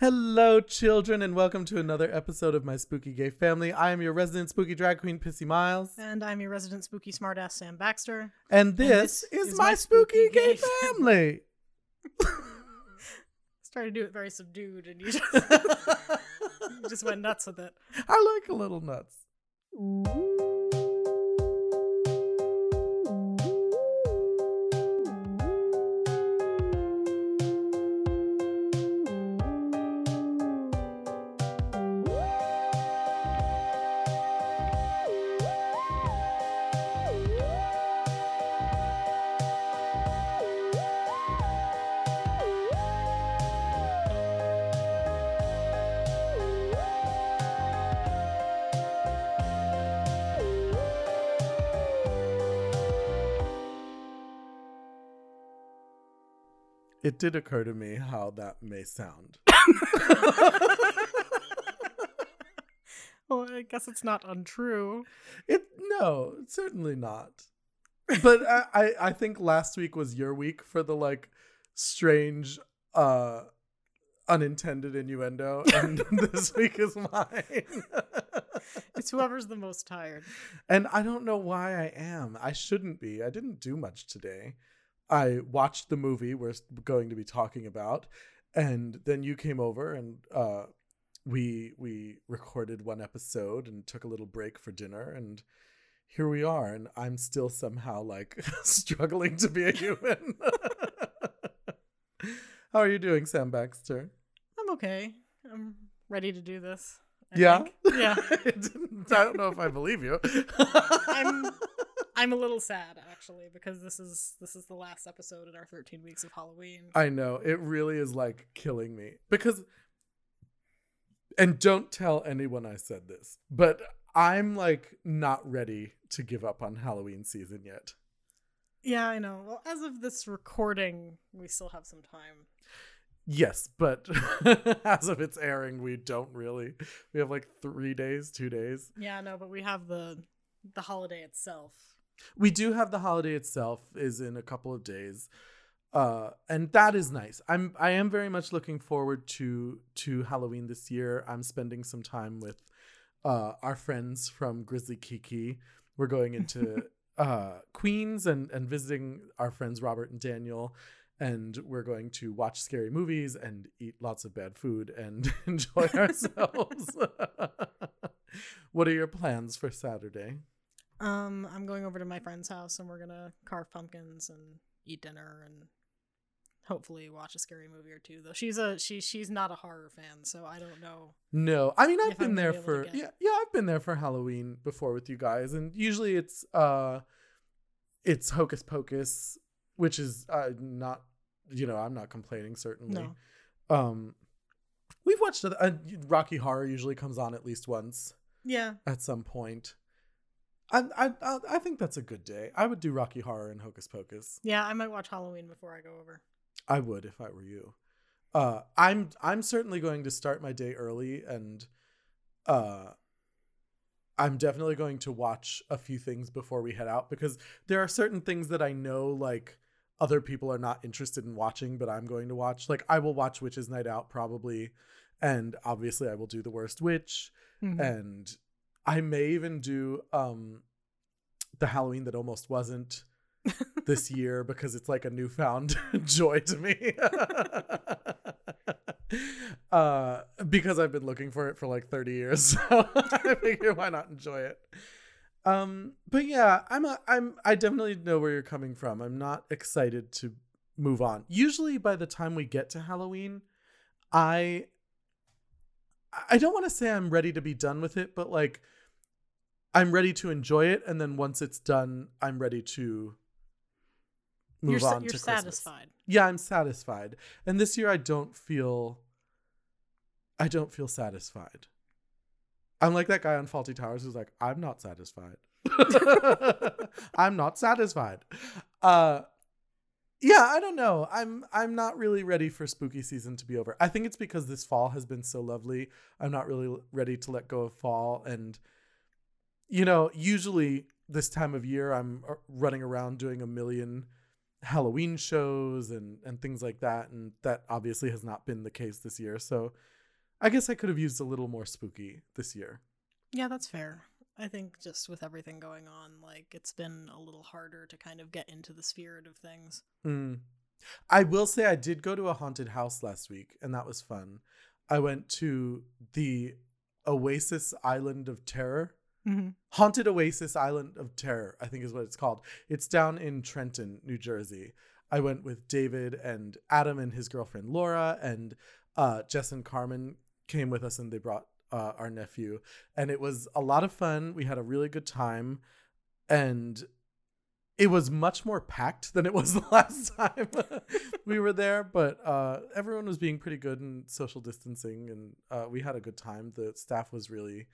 Hello, children, and welcome to another episode of My Spooky Gay Family. I am your resident spooky drag queen, Pissi Myles. And I'm your resident spooky smartass, Sam Baxter. And this, this is, is My My Spooky, Spooky Gay Gay Family. Started to do it very subdued, and you just, you just went nuts with it. I like a little nuts. It did occur to me how that may sound. Well, I guess it's not untrue. It no, certainly not. But I, I I think last week was your week for the like strange uh unintended innuendo and this week is mine. It's whoever's the most tired. and I don't know why I am. I shouldn't be. I didn't do much today. I watched the movie we're going to be talking about and then you came over and uh we we recorded one episode and took a little break for dinner and here we are and i'm still somehow like struggling to be a human how are you doing sam baxter I'm okay. I'm ready to do this. I yeah think. Yeah. I I don't know if i believe you I'm I'm a little sad actually because this is this is the last episode in our 13 weeks of Halloween. I know it really is like killing me because and don't tell anyone I said this, but I'm like not ready to give up on Halloween season yet. Yeah, I know. Well, as of this recording, we still have some time. Yes, but as of its airing, we don't really. We have like 3 days, 2 days. Yeah, no, but we have the the holiday itself. We do have the holiday itself is in a couple of days. Uh and that is nice. I'm I am very much looking forward to to Halloween this year. I'm spending some time with uh our friends from Grizzly Kiki. We're going into uh Queens and and visiting our friends Robert and Daniel and we're going to watch scary movies and eat lots of bad food and enjoy ourselves. what are your plans for Saturday? Um, I'm going over to my friend's house and we're gonna carve pumpkins and eat dinner and hopefully watch a scary movie or two. Though she's a she she's not a horror fan, so I don't know. No, I mean I've been I'm there for yeah yeah I've been there for Halloween before with you guys, and usually it's uh it's Hocus Pocus, which is uh, not you know I'm not complaining certainly. No. Um, we've watched other, uh, Rocky Horror usually comes on at least once Yeah, at some point. I I I think that's a good day. I would do Rocky Horror and Hocus Pocus. yeah. I might watch Halloween before I go over. I would if I were you. Uh, I'm I'm certainly going to start my day early, and uh, I'm definitely going to watch a few things before we head out because there are certain things that I know like other people are not interested in watching, but I'm going to watch. Like I will watch Witches Night Out probably, and obviously I will do The Worst Witch, Mhm. and I may even do um the Halloween that almost wasn't this year because it's like a newfound joy to me. uh because I've been looking for it for like 30 years. So I figure why not enjoy it. Um but yeah, I'm a, I'm I definitely know where you're coming from. I'm not excited to move on. Usually by the time we get to Halloween, I I don't want to say I'm ready to be done with it, but like I'm ready to enjoy it, and then once it's done, I'm ready to move you're on you're to Christmas. satisfied. Yeah, I'm satisfied. And this year, I don't feel. I don't feel satisfied. I'm like that guy on Fawlty Towers who's like, I'm not satisfied. I'm not satisfied. Uh yeah, I don't know. I'm I'm not really ready for spooky season to be over. I think it's because this fall has been so lovely. I'm not really ready to let go of fall and you know, usually this time of year I'm uh, running around doing a million Halloween shows and and things like that, and that obviously has not been the case this year. So I guess I could have used a little more spooky this year. Yeah, that's fair. I think just with everything going on, like it's been a little harder to kind of get into the spirit of things. Mm. I will say I did go to a haunted house last week, and that was fun. I went to the Oasis Island of Terror. Mm-hmm. Haunted Oasis Island of Terror, I think is what it's called. It's down in Trenton, New Jersey. I went with David and Adam and his girlfriend Laura, and uh, Jess and Carmen came with us, and they brought uh, our nephew, and it was a lot of fun. We had a really good time, and it was much more packed than it was the last time we were there. But uh, everyone was being pretty good and social distancing, and uh, we had a good time. The staff was really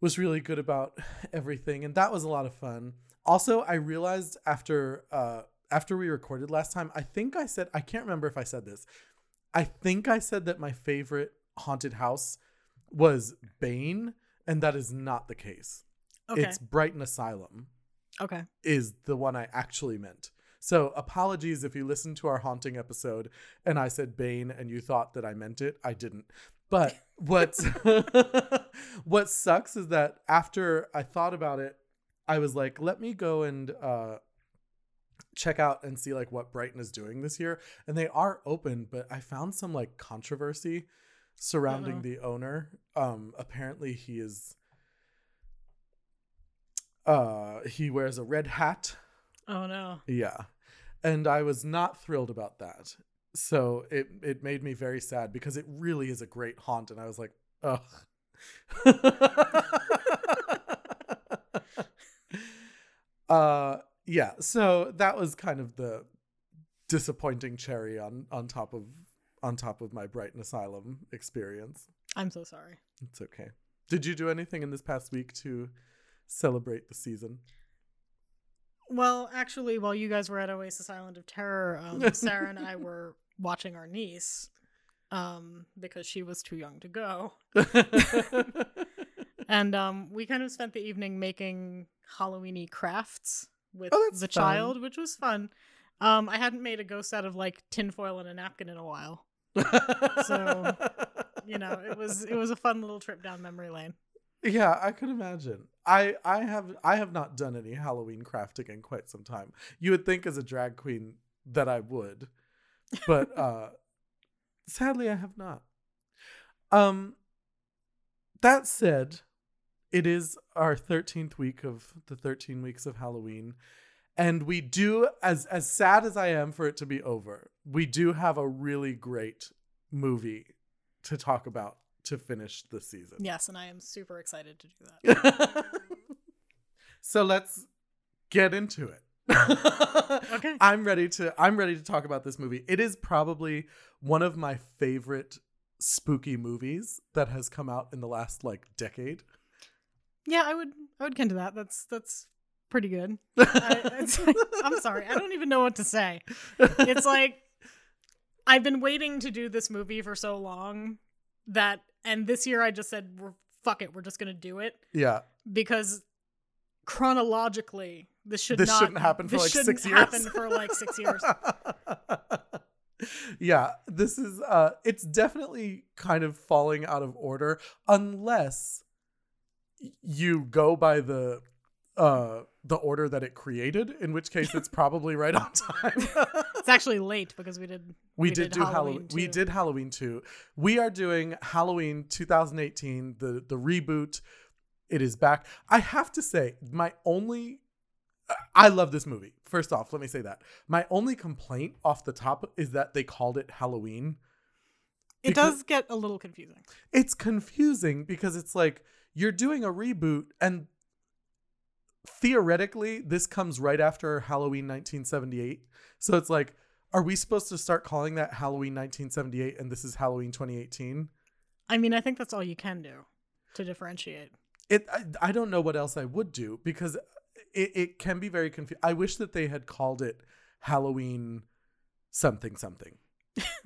was really good about everything, and that was a lot of fun. Also, I realized after uh, after we recorded last time, I think I said I can't remember if I said this. I think I said that my favorite haunted house was Bane, and that is not the case. Okay. It's Brighton Asylum okay. is the one I actually meant. So apologies if you listened to our haunting episode and I said Bane and you thought that I meant it. I didn't. But what what sucks is that after I thought about it, I was like, let me go and uh check out and see like what Brighton is doing this year. And they are open, but I found some like controversy surrounding Uh-oh. the owner. Um apparently he is uh he wears a red hat Oh no. yeah. And I was not thrilled about that. So it it made me very sad because it really is a great haunt and I was like, ugh. uh yeah, so that was kind of the disappointing cherry on on top of on top of my Brighton Asylum experience. I'm so sorry. It's okay. Did you do anything in this past week to celebrate the season? Well, actually, while you guys were at Oasis Island of Terror, um, Sarah and I were watching our niece um, because she was too young to go. And um, we kind of spent the evening making Halloweeny crafts with Oh, the fun. child, which was fun. Um, I hadn't made a ghost out of like tinfoil and a napkin in a while. So, You know, it was it was a fun little trip down memory lane. Yeah, I could imagine. I I have I have not done any Halloween crafting in quite some time. You would think as a drag queen that I would, but uh sadly I have not. Um that said, it is our 13th week of the 13 weeks of Halloween and we do as as sad as I am for it to be over. We do have a really great movie to talk about to finish the season. Yes, and I am super excited to do that. so let's get into it. Okay. I'm ready to I'm ready to talk about this movie. It is probably one of my favorite spooky movies that has come out in the last like decade. Yeah, I would I would get to that. That's that's pretty good. I, it's like, I'm sorry, I don't even know what to say. It's like I've been waiting to do this movie for so long that, and this year I just said, we're, "Fuck it, we're just gonna do it," yeah. because chronologically, this should This not shouldn't happen for, this like, six years. Happen for like six years. yeah, this is uh it's definitely kind of falling out of order unless you go by the uh the order that it created, in which case it's probably right on time. It's actually late because we did we, did, do Halloween. Halloween We did Halloween too. We are doing Halloween 2018, the the reboot. It is back. I have to say, my only I love this movie. First off, let me say that. My only complaint off the top is that they called it Halloween. It does get a little confusing. It's confusing because it's like you're doing a reboot and theoretically this comes right after Halloween 1978. So it's like are we supposed to start calling that Halloween 1978 and this is Halloween 2018? I mean, I think that's all you can do to differentiate. It I, I don't know what else I would do because it, it can be very confusing. I wish that they had called it Halloween something something.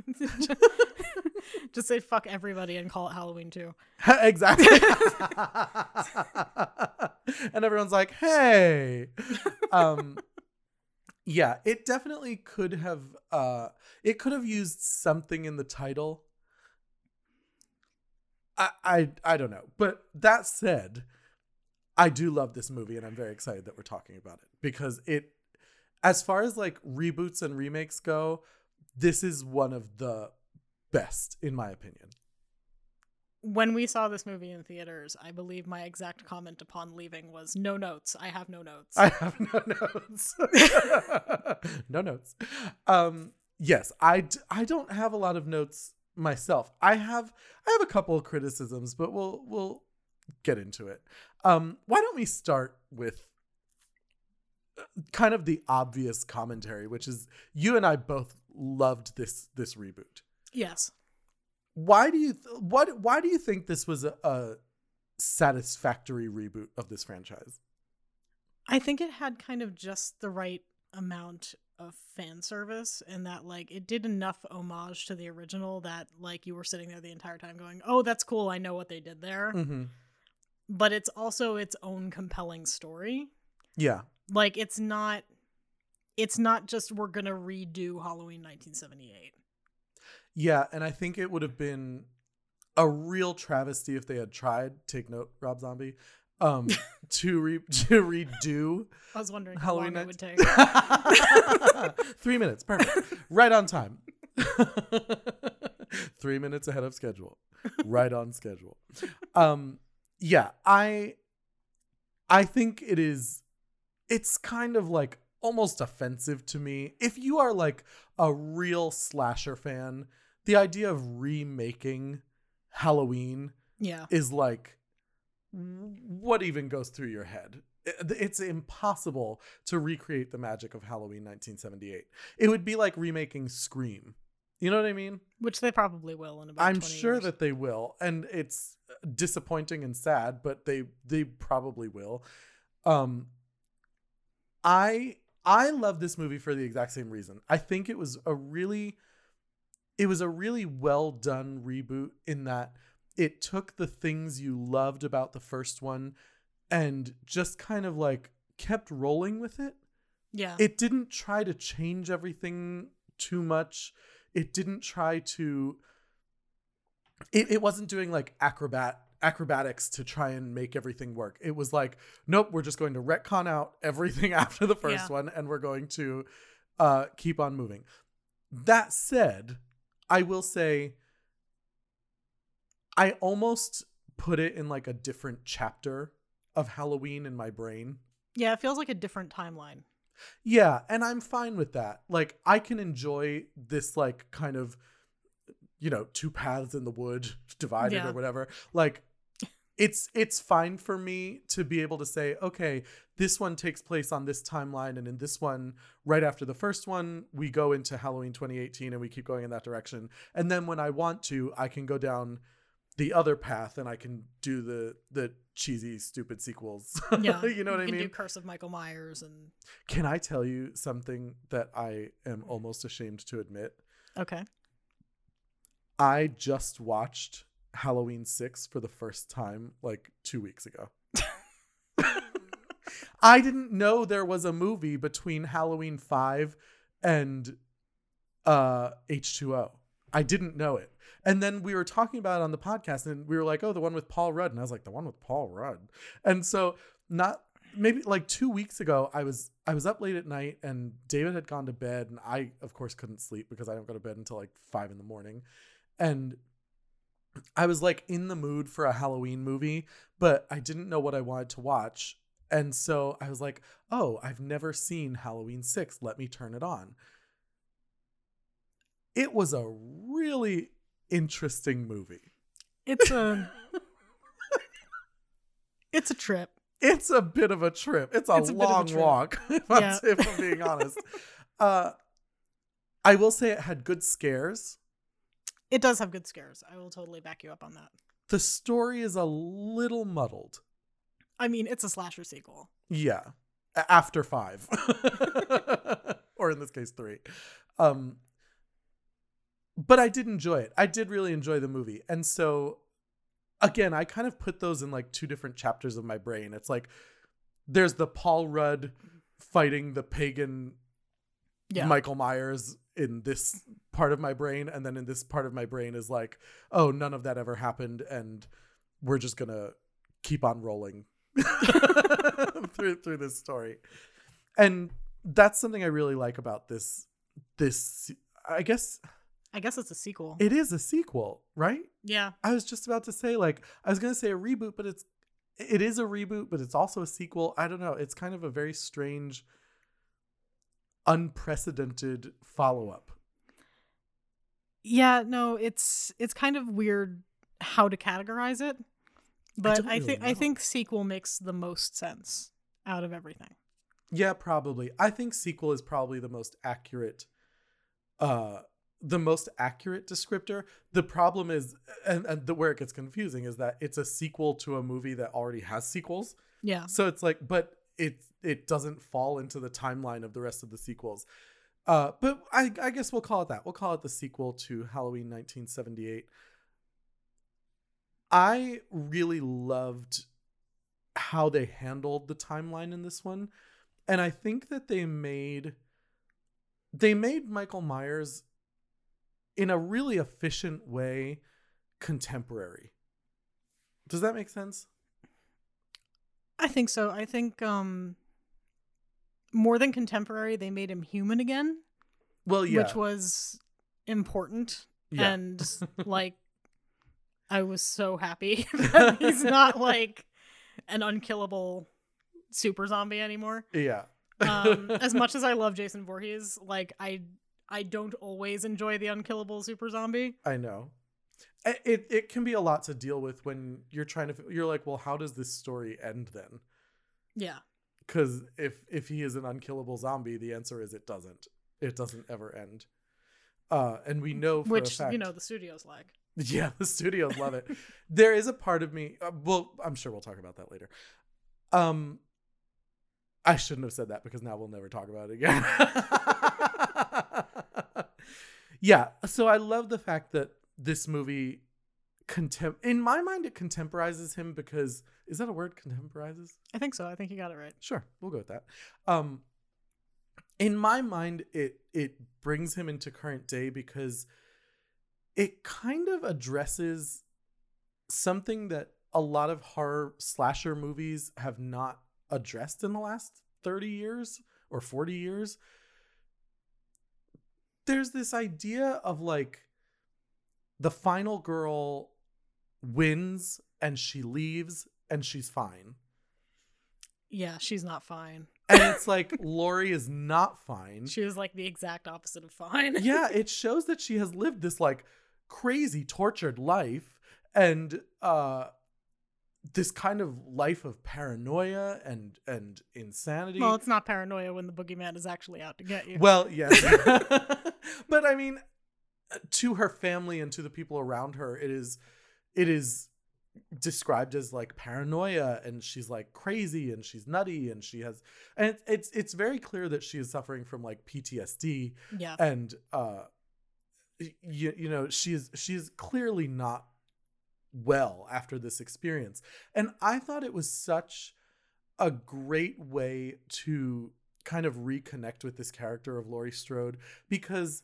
Just say fuck everybody and call it Halloween too. exactly. and everyone's like, "Hey." Um Yeah, it definitely could have uh it could have used something in the title. I I I don't know. But that said, I do love this movie and I'm very excited that we're talking about it because it as far as like reboots and remakes go, this is one of the best in my opinion. When we saw this movie in theaters, I believe my exact comment upon leaving was no notes. I have no notes. I have no notes. no notes. Um yes, I d- I don't have a lot of notes myself. I have I have a couple of criticisms, but we'll we'll get into it. Um why don't we start with uh, kind of the obvious commentary, which is you and I both loved this this reboot. yes. Why do you th- what why do you think this was a, a satisfactory reboot of this franchise? I think it had kind of just the right amount of fan service and that like it did enough homage to the original that like you were sitting there the entire time going, "Oh, that's cool. I know what they did there." Mhm. But it's also its own compelling story. Yeah. Like it's not it's not just we're going to redo Halloween 1978. Yeah, and I think it would have been a real travesty if they had tried. Take note, Rob Zombie, um, to re to redo I was wondering how Halloween long it would take. Three minutes, perfect, right on time. Three minutes ahead of schedule, right on schedule. Um, yeah, I, I think it is. It's kind of like almost offensive to me if you are like a real slasher fan. The idea of remaking Halloween yeah. is like what even goes through your head it's impossible to recreate the magic of halloween 1978 it would be like remaking scream you know what i mean Which they probably will in about i'm 20 sure years. that they will and it's disappointing and sad but they they probably will um i i love this movie for the exact same reason i think it was a really it was a really well done reboot in that it took the things you loved about the first one and just kind of like kept rolling with it. Yeah. It didn't try to change everything too much. It didn't try to it, it wasn't doing like acrobat acrobatics to try and make everything work. It was like, nope, we're just going to retcon out everything after the first Yeah. one and we're going to uh keep on moving. That said, I will say I almost put it in like a different chapter of Halloween in my brain. yeah, it feels like a different timeline. Yeah, and I'm fine with that. Like I can enjoy this like kind of you know, two paths in the wood divided Yeah. or whatever. Like it's it's fine for me to be able to say, okay, this one takes place on this timeline and in this one right after the first one, we go into Halloween 2018 and we keep going in that direction. And then when I want to, I can go down the other path and I can do the the cheesy stupid sequels. Yeah. you know what I you can mean? do Curse of Michael Myers and Can I tell you something that I am almost ashamed to admit? okay. I just watched Halloween 6 for the first time like 2 weeks ago. I didn't know there was a movie between Halloween 5 and uh H2O. I didn't know it. And then we were talking about it on the podcast and we were like, "Oh, the one with Paul Rudd." And I was like, "The one with Paul Rudd." And so not maybe like 2 weeks ago, I was I was up late at night and David had gone to bed and I of course couldn't sleep because I don't go to bed until like 5 in the morning. And I was like in the mood for a Halloween movie, but I didn't know what I wanted to watch. And so I was like, oh, I've never seen Halloween 6. Let me turn it on. It was a really interesting movie. It's a it's a trip. It's a bit of a trip. It's a It's a bit a long walk, if, I'm, if I'm being honest. Uh, I will say it had good scares. It does have good scares. I will totally back you up on that. The story is a little muddled. I mean, it's a slasher sequel. Yeah. After five. or in this case, three. Um, but I did enjoy it. I did really enjoy the movie. And so, again, I kind of put those in like two different chapters of my brain. It's like there's the Paul Rudd fighting the pagan Yeah. Michael Myers in this part of my brain, and then in this part of my brain is like, oh, none of that ever happened, and we're just gonna keep on rolling through through this story. And that's something I really like about this this I guess I guess it's a sequel. it is a sequel, right? yeah. I was just about to say like I was gonna say a reboot, but it's it is a reboot, but it's also a sequel. I don't know. It's kind of a very strange, unprecedented follow up. Yeah, no, it's it's kind of weird how to categorize it. But I, really think I think sequel makes the most sense out of everything. Yeah, probably. I think sequel is probably the most accurate uh the most accurate descriptor. The problem is and, and the where it gets confusing is that it's a sequel to a movie that already has sequels. Yeah. So it's like but it it doesn't fall into the timeline of the rest of the sequels. Uh but I I guess we'll call it that. We'll call it the sequel to Halloween 1978. I really loved how they handled the timeline in this one and i think that they made they made michael myers in a really efficient way contemporary does that make sense I think so. I think um more than contemporary, they made him human again, well yeah which was important. yeah And like I was so happy that he's not like an unkillable super zombie anymore. yeah Um as much as I love Jason Voorhees, like I I don't always enjoy the unkillable super zombie. i know it, it can be a lot to deal with when you're trying to you're like well how does this story end then Yeah. because if if he is an unkillable zombie the answer is it doesn't it doesn't ever end uh and we know for a Which, fact, you know, the studios like. Yeah, the studios love it. there is a part of me. Uh, well, I'm sure we'll talk about that later. Um, I shouldn't have said that because now we'll never talk about it again. yeah, so I love the fact that this movie contem in my mind it contemporizes him because is that a word contemporizes? I think so. I think you got it right. Sure, we'll go with that. Um, in my mind, it it brings him into current day because it kind of addresses something that a lot of horror slasher movies have not addressed in the last 30 years or 40 years. There's this idea of like the final girl wins and she leaves and she's fine. Yeah, she's not fine. And it's like Laurie is not fine. She was like the exact opposite of fine. yeah, it shows that she has lived this like crazy tortured life and uh this kind of life of paranoia and and insanity. Well, it's not paranoia when the boogeyman is actually out to get you. Well, yes. but I mean to her family and to the people around her, it is it is described as like paranoia and she's like crazy and she's nutty and she has and it's it's, it's very clear that she is suffering from like PTSD yeah. and uh you, you know she is she is clearly not well after this experience and i thought it was such a great way to kind of reconnect with this character of Laurie Strode because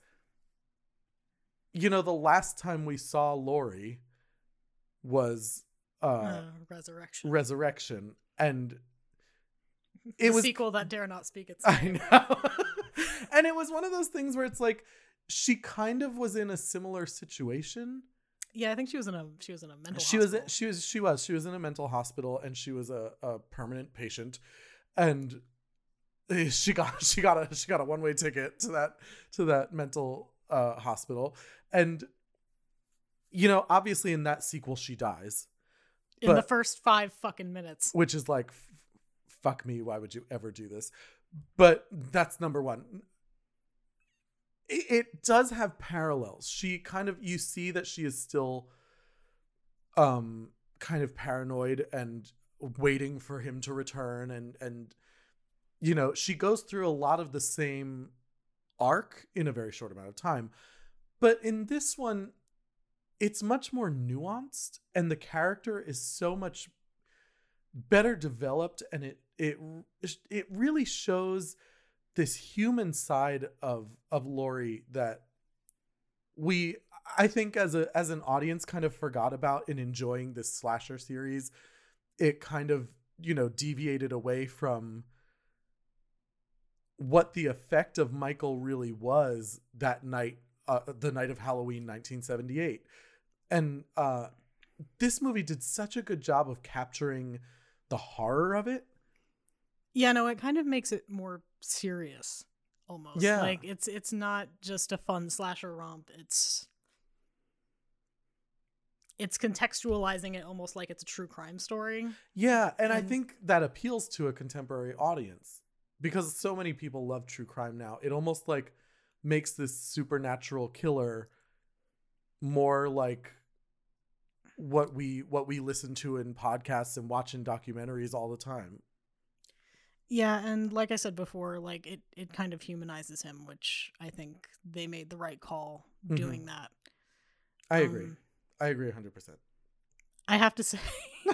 you know the last time we saw Laurie was uh, Uh, resurrection. Resurrection and the it was sequel that dare not speak its name. I know. and it was one of those things where it's like she kind of was in a similar situation. Yeah, I think she was in a she was in a mental. she was hospital. she was she was she was in a mental hospital and she was a, a permanent patient and she got she got a she got a one-way ticket to that to that mental uh hospital and you know obviously in that sequel she dies. In the first five fucking minutes. which is like fuck me why would you ever do this? But that's number one. It, it does have parallels. She kind of you see that she is still um kind of paranoid and waiting for him to return and and you know she goes through a lot of the same arc in a very short amount of time but in this one it's much more nuanced and the character is so much better developed and it it it really shows this human side of of Laurie that we I think as a as an audience kind of forgot about in enjoying this slasher series. It kind of, you know, deviated away from what the effect of Michael really was that night, uh, the night of Halloween 1978. And uh, this movie did such a good job of capturing the horror of it. Yeah, no, it kind of makes it more serious almost. Yeah. Like it's it's not just a fun slasher romp. It's it's contextualizing it almost like it's a true crime story. Yeah, and I think that appeals to a contemporary audience because so many people love true crime now. It almost like makes this supernatural killer more like what we what we listen to in podcasts and watch in documentaries all the time. Yeah, and like I said before, like it it kind of humanizes him, which I think they made the right call Mhm. doing that. I agree. Um, I agree 100%. I have to say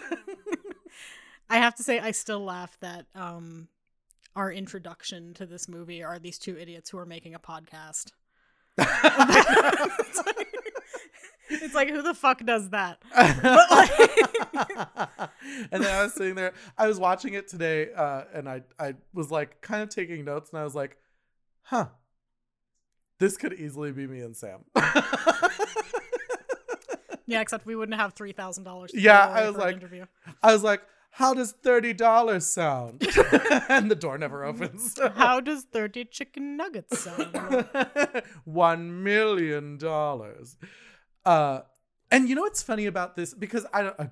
I have to say I still laugh that um our introduction to this movie are these two idiots who are making a podcast. it's, like, it's like who the fuck does that? and then I was sitting there. I was watching it today, uh, and I I was like kind of taking notes, and I was like, "Huh, this could easily be me and Sam." Yeah, except we wouldn't have three thousand dollars. Yeah, I was like- interview. I was like, "How does thirty dollars sound?" and the door never opens. How does thirty chicken nuggets sound? One million dollars. Uh, and you know what's funny about this? Because I don't. Uh,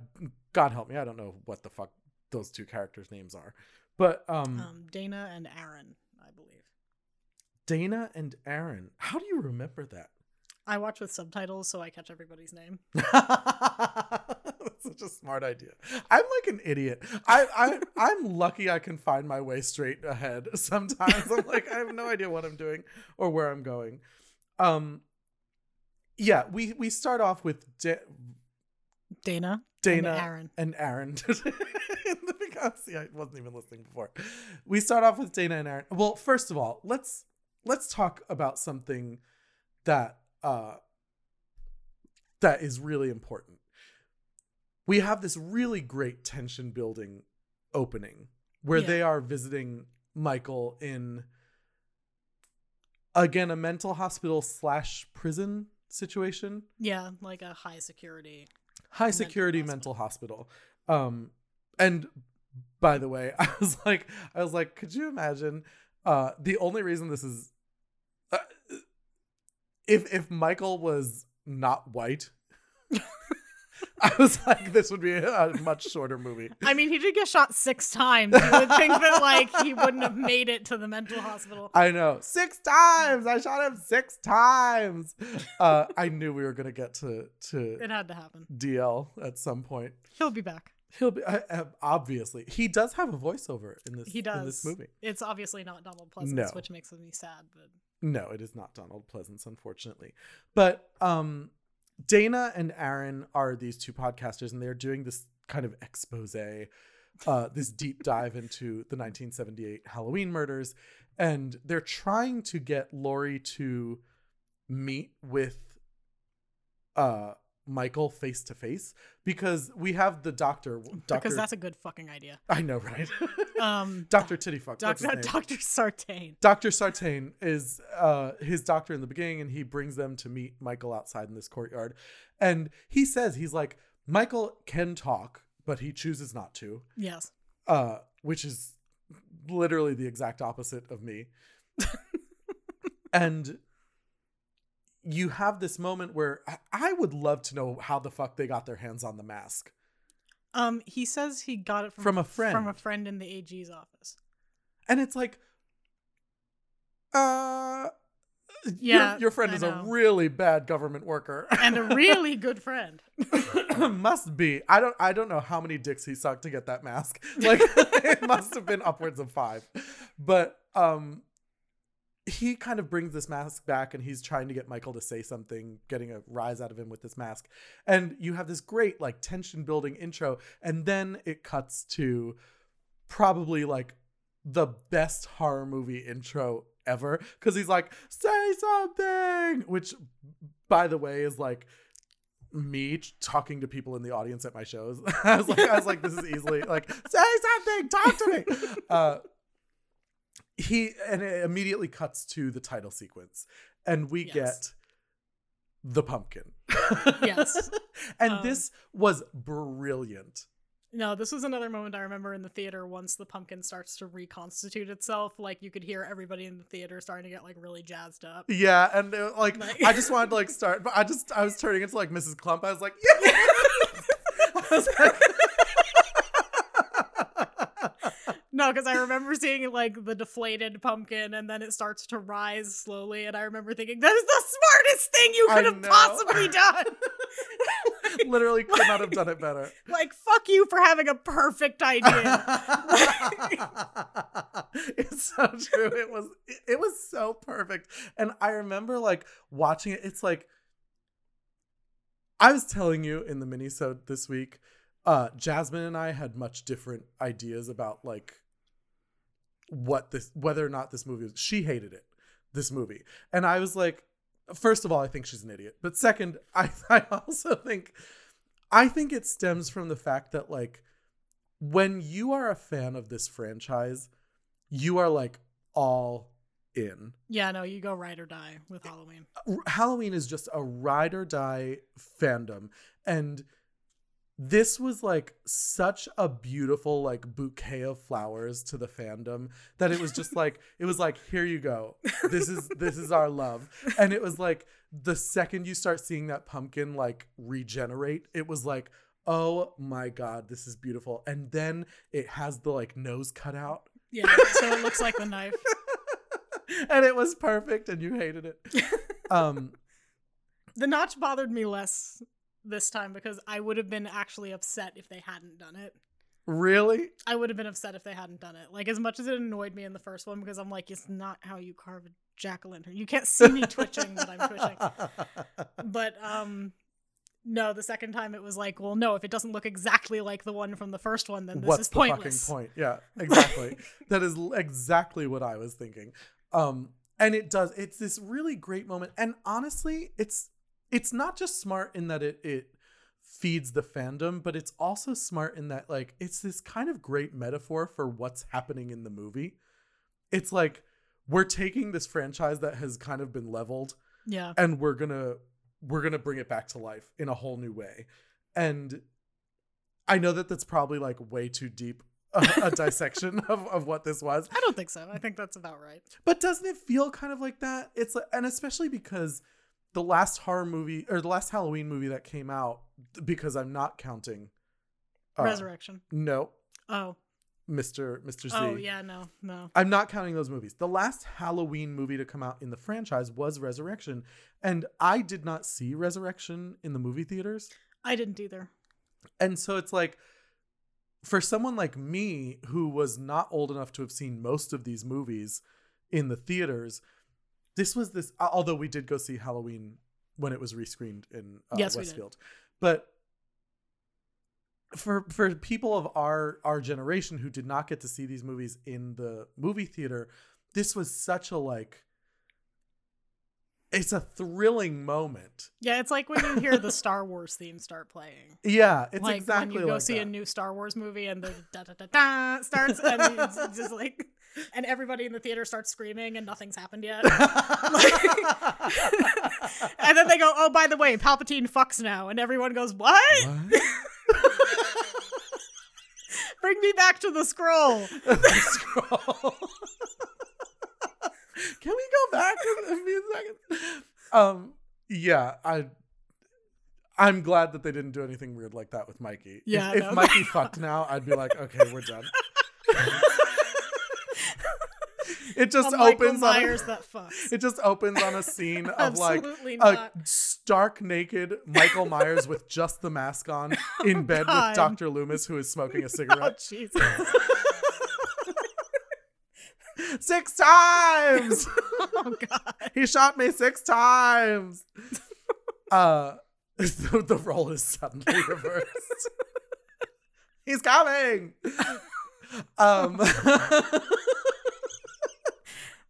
God help me, I don't know what the fuck those two characters' names are, but um, um, Dana and Aaron, I believe. Dana and Aaron. How do you remember that? I watch with subtitles, so I catch everybody's name. Such a smart idea. I'm like an idiot. I, I I'm lucky I can find my way straight ahead. Sometimes I'm like I have no idea what I'm doing or where I'm going. Um, yeah, we we start off with Da- Dana, Dana and Aaron. and Aaron. because see, I wasn't even listening before. We start off with Dana and Aaron. Well, first of all, let's let's talk about something that uh that is really important. We have this really great tension building opening where Yeah. they are visiting Michael in again a mental hospital slash prison situation Yeah, like a high security. high mental security mental hospital. Um, and by the way, I was like, I was like, could you imagine? Uh, the only reason this is, uh, if if Michael was not white, I was like, this would be a much shorter movie. I mean, he did get shot six times. You would think that like he wouldn't have made it to the mental hospital. I know six times. I shot him six times. Uh, I knew we were gonna get to to It had to happen. DL at some point. He'll be back. He'll be I- obviously he does have a voiceover in this He does. in this movie. It's obviously not Donald Pleasence, No. which makes me sad. But No, it is not Donald Pleasence, unfortunately. But um, Dana and Aaron are these two podcasters, and they're doing this kind of expose, uh, this deep dive into the 1978 Halloween murders, and they're trying to get Laurie to meet with uh Michael face to face because we have the doctor. Doctor, because that's a good fucking idea. I know, right? Um, Doctor Tittyfuck. what's Doctor? Doctor Sartain. Dr. Sartain is uh, his doctor in the beginning, and he brings them to meet Michael outside in this courtyard. And he says, he's like, Michael can talk, but he chooses not to, Yes. uh, which is literally the exact opposite of me. and you have this moment where I, would love to know how the fuck they got their hands on the mask. Um, he says he got it from, From a friend. From a friend in the AG's office. And it's like, uh, Yeah, your, your friend I is a really bad government worker. And a really good friend. must be. I don't. I don't know how many dicks he sucked to get that mask. Like it must have been upwards of five. But um, he kind of brings this mask back, and he's trying to get Michael to say something, getting a rise out of him with this mask. And you have this great like tension building intro, and then it cuts to probably like the best horror movie intro ever because he's like, say something, which, by the way, is like me talking to people in the audience at my shows. I was like, I was like, this is easily like, say something, talk to me. Uh, he and it immediately cuts to the title sequence, and we Yes. get the pumpkin. Yes. and Um, this was brilliant. No, this was another moment I remember in the theater once the pumpkin starts to reconstitute itself. Like you could hear everybody in the theater starting to get like really jazzed up. Yeah, and like Like- I just wanted to like start, but I just I was turning into like Mrs. Clump. I was like, yeah. I was like- No, because I remember seeing like the deflated pumpkin and then it starts to rise slowly. And I remember thinking, that is the smartest thing you I could have know. possibly done. Literally could not have done it better. like, fuck you for having a perfect idea. it's so true. It was it, it was so perfect. And I remember like watching it. It's like I was telling you in the minisode this week, uh Jasmine and I had much different ideas about like what this whether or not this movie was she hated it, this movie. And I was like, first of all, I think she's an idiot. But second, I I also think I think it stems from the fact that like when you are a fan of this franchise, you are like all in. yeah, no, you go ride or die with Halloween. Halloween is just a ride or die fandom. And this was like such a beautiful like bouquet of flowers to the fandom that it was just like it was like here you go. This is this is our love. And it was like the second you start seeing that pumpkin like regenerate it was like oh my god this is beautiful. And then it has the like nose cut out. Yeah, so it looks like the knife. and it was perfect and you hated it. Um The notch bothered me less this time because I would have been actually upset if they hadn't done it. really I would have been upset if they hadn't done it. Like as much as it annoyed me in the first one because I'm like, it's not how you carve a jack o' lantern. You can't see me twitching, but I'm twitching. But um, no, the second time it was like, well, no, if it doesn't look exactly like the one from the first one, then this What's is the pointless. fucking point? Yeah, exactly. that is exactly what I was thinking. Um, and it does. It's this really great moment, and honestly, it's it's not just smart in that it it feeds the fandom, but it's also smart in that like it's this kind of great metaphor for what's happening in the movie. It's like we're taking this franchise that has kind of been leveled Yeah, and we're gonna we're gonna bring it back to life in a whole new way and i know that that's probably like way too deep a, a dissection of, of what this was I don't think so. I think that's about right. but doesn't it feel kind of like that it's like, and especially because the last horror movie or the last halloween movie that came out because i'm not counting uh, Resurrection. no Oh, mr mr z oh yeah, no, no. I'm not counting those movies. The last Halloween movie to come out in the franchise was Resurrection, and I did not see Resurrection in the movie theaters. I didn't either. And so it's like for someone like me who was not old enough to have seen most of these movies in the theaters, this was this although we did go see Halloween when it was rescreened in uh, Yes, we did. Westfield. But for for people of our our generation who did not get to see these movies in the movie theater, this was such a like it's a thrilling moment. Yeah, it's like when you hear the Star Wars theme start playing. Yeah, it's like exactly when you go like see a new Star Wars movie and the da da da da starts and it's just like and everybody in the theater starts screaming and nothing's happened yet. and then they go, "Oh, by the way, Palpatine fucks now," and everyone goes, "What? What? Bring me back to the scroll." The scroll. Can we go back a a few seconds? Um, yeah, I. I'm glad that they didn't do anything weird like that with Mikey. Yeah, if, no. Mikey fucked now, I'd be like, okay, we're done. it just opens on a, it just opens on a scene of like Absolutely a stark naked Michael Myers with just the mask on in bed God. with Dr. Loomis who is smoking a Oh cigarette. Jesus! six times. Oh God! he shot me six times. Uh, the, the role is suddenly reversed. He's coming. Um,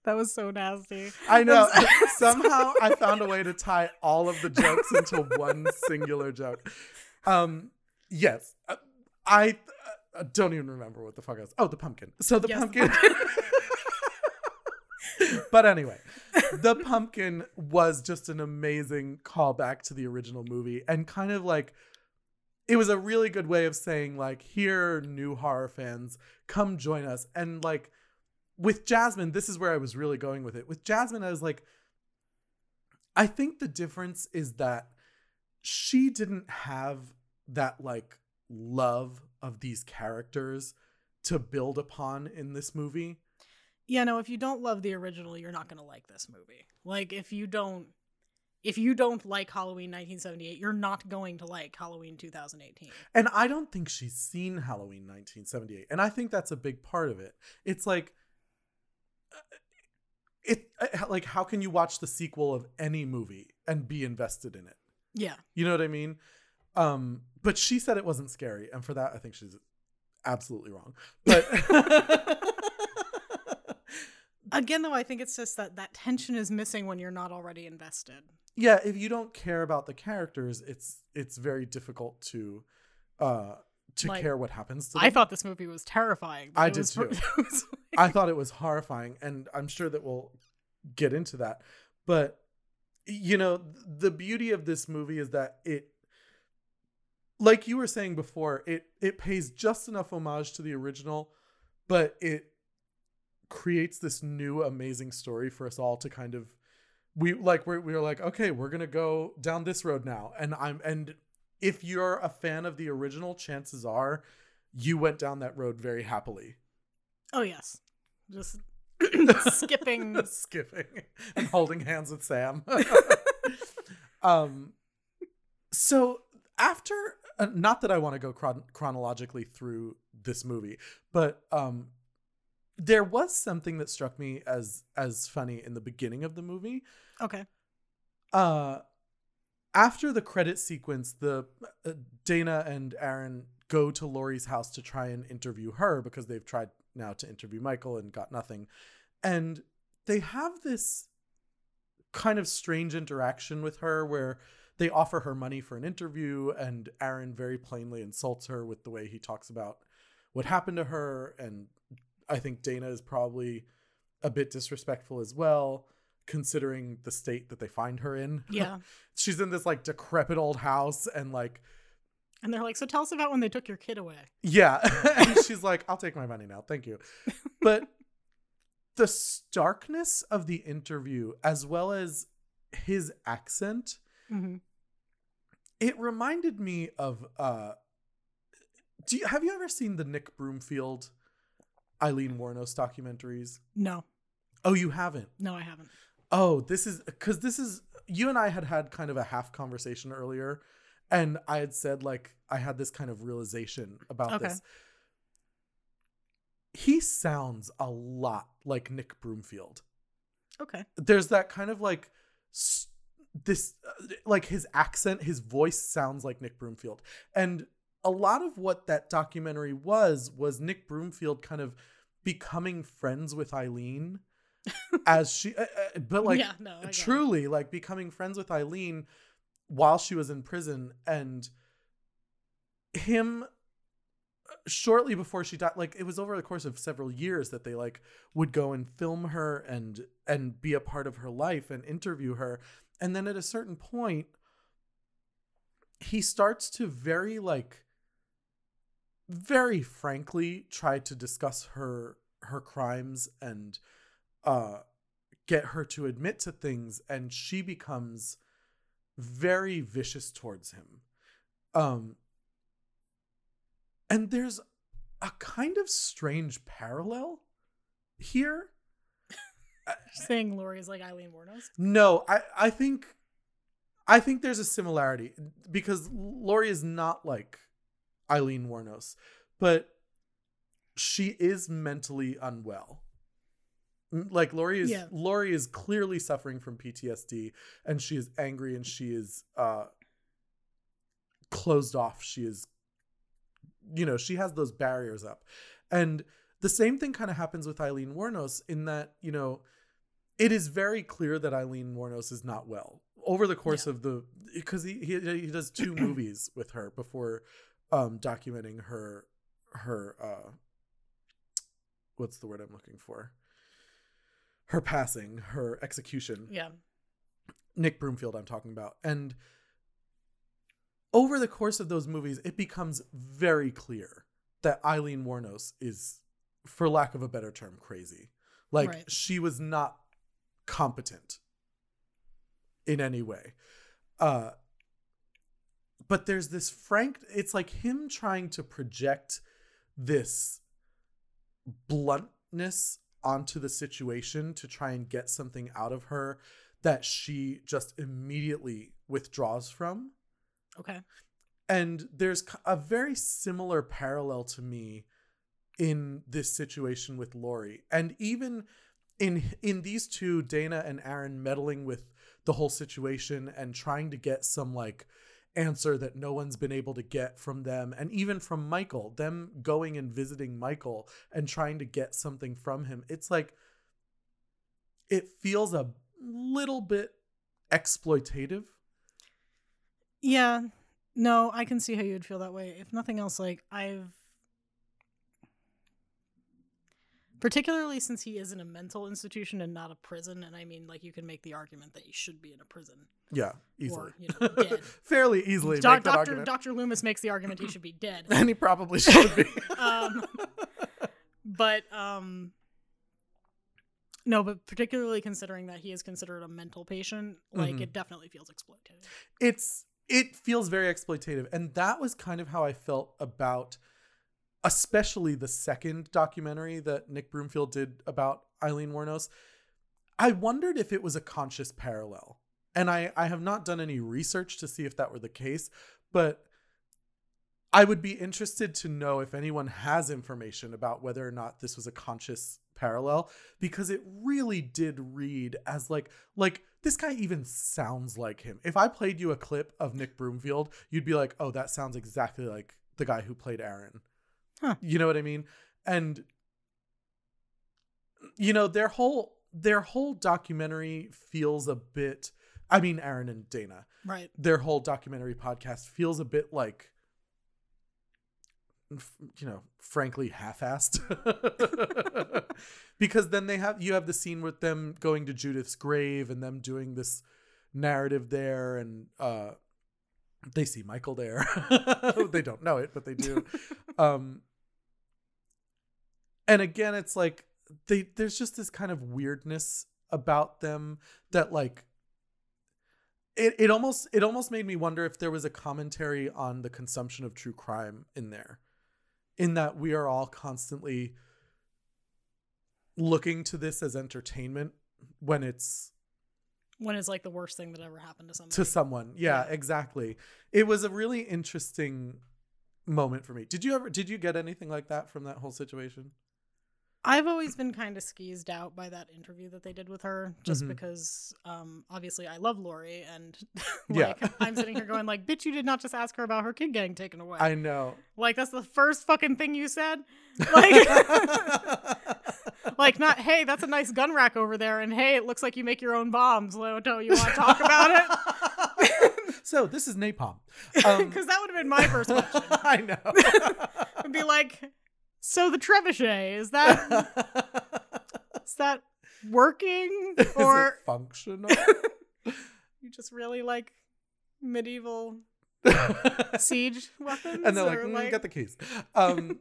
That was so nasty. I know. Somehow I found a way to tie all of the jokes into one singular joke. Um, yes, uh, I uh, don't even remember what the fuck I was. Oh, the pumpkin. So the Yes, the pumpkin. but anyway, the pumpkin was just an amazing callback to the original movie and kind of like it was a really good way of saying like here new horror fans come join us and like with jasmine this is where i was really going with it with jasmine i was like i think the difference is that she didn't have that like love of these characters to build upon in this movie Yeah, no, if you don't love the original, you're not going to like this movie. Like if you don't if you don't like Halloween 1978, you're not going to like Halloween 2018. And I don't think she's seen Halloween 1978. And I think that's a big part of it. It's like it like how can you watch the sequel of any movie and be invested in it? Yeah. You know what I mean? Um but she said it wasn't scary and for that I think she's absolutely wrong. But Again though, I think it's just that that tension is missing when you're not already invested. yeah, if you don't care about the characters, it's it's very difficult to uh to Like, care what happens to them. I thought this movie was terrifying. I did was- too. I thought it was horrifying, and I'm sure that we'll get into that. But you know, the beauty of this movie is that it, like you were saying before, it it pays just enough homage to the original, but it creates this new amazing story for us all to kind of we like we're, we're like okay we're gonna go down this road now and i'm and if you're a fan of the original chances are you went down that road very happily oh yes. Just skipping skipping and holding hands with Sam. um, so after, uh, not that I want to go chron- chronologically through this movie, but um, there was something that struck me as as funny in the beginning of the movie. Okay. Uh, after the credit sequence, the uh, Dana and Aaron go to Laurie's house to try and interview her because they've tried now to interview Michael and got nothing. And they have this kind of strange interaction with her where they offer her money for an interview and Aaron very plainly insults her with the way he talks about what happened to her and I think Dana is probably a bit disrespectful as well considering the state that they find her in. Yeah. She's in this like decrepit old house and like And they're like, so tell us about when they took your kid away. yeah. and she's like, I'll take my money now. Thank you. But the starkness of the interview, as well as his accent, hmm it reminded me of uh do you have you ever seen the Nick Broomfield Aileen Wuornos documentaries? No, Oh, you haven't. no, I haven't. Oh, this is because this is you and I had had kind of a half conversation earlier, and I had said like I had this kind of realization about Okay. this. He sounds a lot like Nick Broomfield. Okay. There's that kind of like this, uh, like his accent, his voice sounds like Nick Broomfield, and a lot of what that documentary was was Nick Broomfield kind of becoming friends with Aileen as she, uh, uh, but like yeah, no, I get it. truly like becoming friends with Aileen while she was in prison and him shortly before she died like it was over the course of several years that they like would go and film her and and be a part of her life and interview her. And then at a certain point he starts to very like very frankly try to discuss her her crimes and uh get her to admit to things and she becomes very vicious towards him. Um and there's a kind of strange parallel here. Saying Laurie is like Aileen Wuornos. no i i think i think there's a similarity because laurie is not like aileen wuornos but she is mentally unwell like laurie is Yeah. laurie is clearly suffering from ptsd and she is angry and she is uh closed off she is you know she has those barriers up and the same thing kind of happens with aileen wuornos in that you know it is very clear that Aileen Wuornos is not well over the course Yeah. of the because he, he he does two movies with her before um documenting her her uh what's the word I'm looking for her passing her execution Yeah. Nick Broomfield I'm talking about. And over the course of those movies, it becomes very clear that Aileen Wuornos is, for lack of a better term, crazy. Like Right. she was not competent in any way. Uh but there's this frank it's like him trying to project this bluntness onto the situation to try and get something out of her that she just immediately withdraws from. Okay. And there's a very similar parallel to me in this situation with Laurie. And even in in these two, Dana and Aaron meddling with the whole situation and trying to get some like answer that no one's been able to get from them and even from Michael, them going and visiting Michael and trying to get something from him. It's like it feels a little bit exploitative. Yeah. No, I can see how you'd feel that way. If nothing else, like I've particularly since he is in a mental institution and not a prison, and I mean like you can make the argument that he should be in a prison. Yeah, easily. you know, dead. Fairly easily Doc- make Dr. argument. Dr. Loomis makes the argument he should be dead. and he probably should be. um, but um no but particularly considering that he is considered a mental patient like Mhm. it definitely feels exploitative it's it feels very exploitative and that was kind of how i felt about especially the second documentary that nick broomfield did about aileen wuornos i wondered if it was a conscious parallel and i i have not done any research to see if that were the case but i would be interested to know if anyone has information about whether or not this was a conscious parallel because it really did read as like like this guy even sounds like him. If I played you a clip of Nick Broomfield, you'd be like, "Oh, that sounds exactly like the guy who played Aaron." Huh. You know what I mean? And you know, their whole their whole documentary feels a bit I mean Aaron and Dana. right Their whole documentary podcast feels a bit like you know, frankly half-assed. because then they have you have the scene with them going to Judith's grave and them doing this narrative there and uh they see Michael there. they don't know it, but they do. um and again it's like they there's just this kind of weirdness about them that like it, it almost it almost made me wonder if there was a commentary on the consumption of true crime in there in that we are all constantly looking to this as entertainment when it's when it's like the worst thing that ever happened to somebody. to someone. Yeah Yeah. exactly. It was a really interesting moment for me. Did you ever did you get anything like that from that whole situation i've always been kind of skeezed out by that interview that they did with her just Mhm. because um obviously i love laurie and Yeah. like i'm sitting here going like bitch you did not just ask her about her kid getting taken away. I know. Like that's the first fucking thing you said? Like like not hey that's a nice gun rack over there and hey it looks like you make your own bombs. Lo, don't you want to talk about it? So this is napalm. Um, because that would have been my first question. I know. Would be like so the trebuchet is that is that working Is or it functional? You just really like medieval siege weapons and they're like, "Mm, get the keys. Um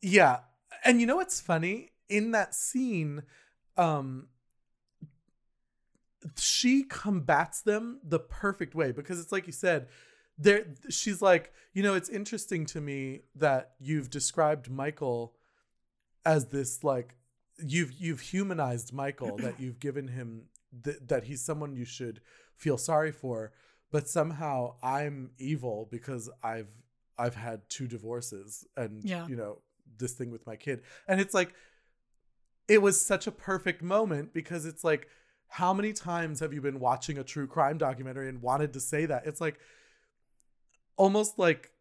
yeah. And you know what's funny? In that scene um she combats them the perfect way because it's like you said there she's like you know it's interesting to me that you've described michael as this like you've you've humanized michael that you've given him th- that he's someone you should feel sorry for but somehow i'm evil because i've i've had two divorces and Yeah. you know this thing with my kid and it's like it was such a perfect moment because it's like how many times have you been watching a true crime documentary and wanted to say that it's like almost like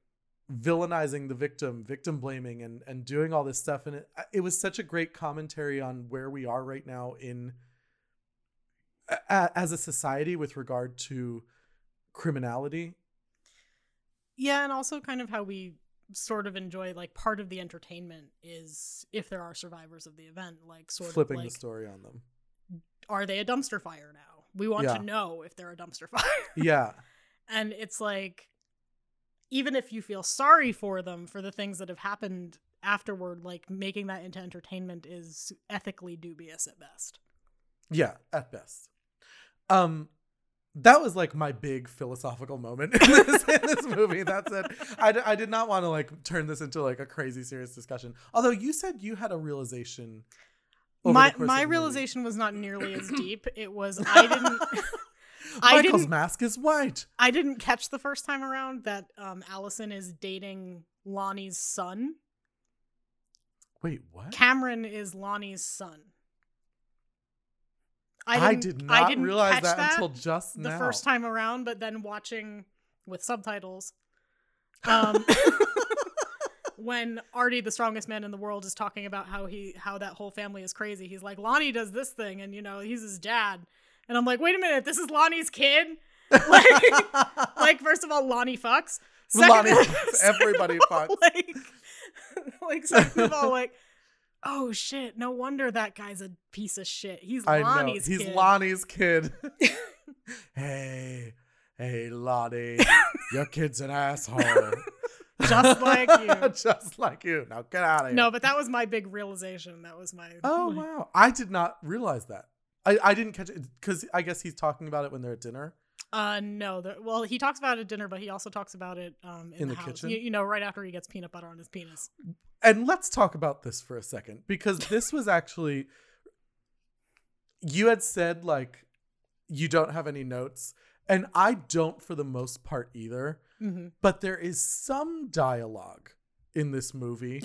villainizing the victim victim blaming and and doing all this stuff and it it was such a great commentary on where we are right now in a- as a society with regard to criminality. Yeah, and also kind of how we sort of enjoy like part of the entertainment is if there are survivors of the event, like sort flipping of the like story on them. are they a dumpster fire now? We want Yeah. to know if they're a dumpster fire. Yeah. and it's like even if you feel sorry for them for the things that have happened afterward, like making that into entertainment is ethically dubious at best. Yeah, at best. Um that was like my big philosophical moment in this, in this movie. That's it. I, d- I did not want to like turn this into like a crazy serious discussion. Although you said you had a realization. over my my of the movie. realization was not nearly as deep. It was I didn't Michael's mask is white. I didn't catch the first time around that um Allison is dating Lonnie's son. Wait, what? Cameron is Lonnie's son. I, didn't- did not didn't realize catch that, until just now. the now. first time around, but then watching with subtitles. Um, when Artie, the strongest man in the world, is talking about how he how that whole family is crazy. He's like, Lonnie does this thing, and you know, he's his dad. And I'm like, wait a minute, this is Lonnie's kid. Like, like first of all, Lonnie fucks. Lonnie fucks. second Everybody fucks. Like, like second of all, like, oh shit, no wonder that guy's a piece of shit. He's I know. Lonnie's He's kid. Lonnie's kid. hey, hey, Lonnie, your kid's an asshole. Just like you. Just like you. Now get out of here. No, but that was my big realization. That was my. Oh my- wow! I did not realize that. I, I didn't catch it because I guess he's talking about it when they're at dinner. Uh, no. The, well, he talks about it at dinner, but he also talks about it um in, In the, the kitchen? You, you know, right after he gets peanut butter on his penis. And let's talk about this for a second because this was actually you had said like you don't have any notes and I don't for the most part either hmm but there is some dialogue in this movie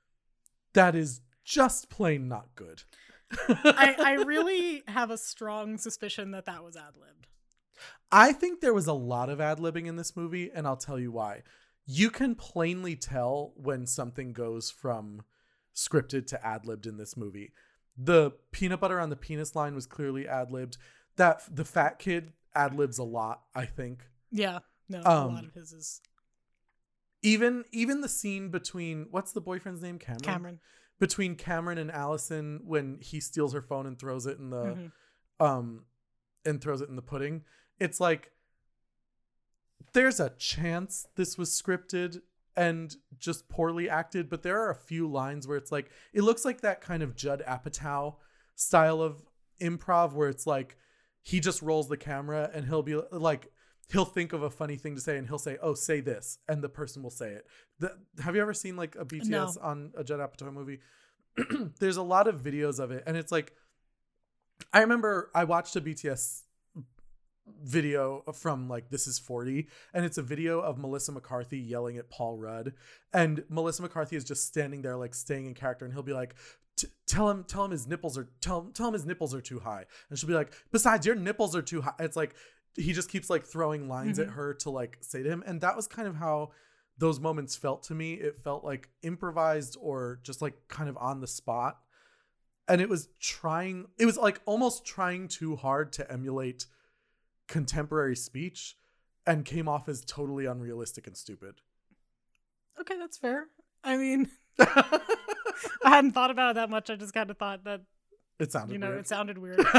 that is just plain not good. I, I really have a strong suspicion that that was ad libbed. I think there was a lot of ad libbing in this movie, and I'll tell you why. You can plainly tell when something goes from scripted to ad libbed in this movie. The peanut butter on the penis line was clearly ad libbed. That the fat kid ad libs a lot, I think. Yeah. No, a Um, lot of his is Even even the scene between what's the boyfriend's name? Cameron. Cameron. Between Cameron and Allison when he steals her phone and throws it in the Mhm. um and throws it in the pudding it's like there's a chance this was scripted and just poorly acted but there are a few lines where it's like it looks like that kind of judd apatow style of improv where it's like he just rolls the camera and he'll be like he'll think of a funny thing to say and he'll say oh say this and the person will say it the, have you ever seen like a bts No. on a judd apatow movie there's a lot of videos of it and it's like I remember I watched a BTS video from like This Is 40, and it's a video of Melissa McCarthy yelling at Paul Rudd. And Melissa McCarthy is just standing there, like staying in character, and he'll be like, Tell him, tell him his nipples are tell him, tell him his nipples are too high, and she'll be like, besides your nipples are too high. It's like he just keeps like throwing lines at Mhm. her to like say to him, and that was kind of how those moments felt to me. It felt like improvised or just like kind of on the spot and it was trying it was like almost trying too hard to emulate contemporary speech and came off as totally unrealistic and stupid Okay, that's fair. I mean, I hadn't thought about it that much. I just kind of thought that it sounded you know weird. it sounded weird.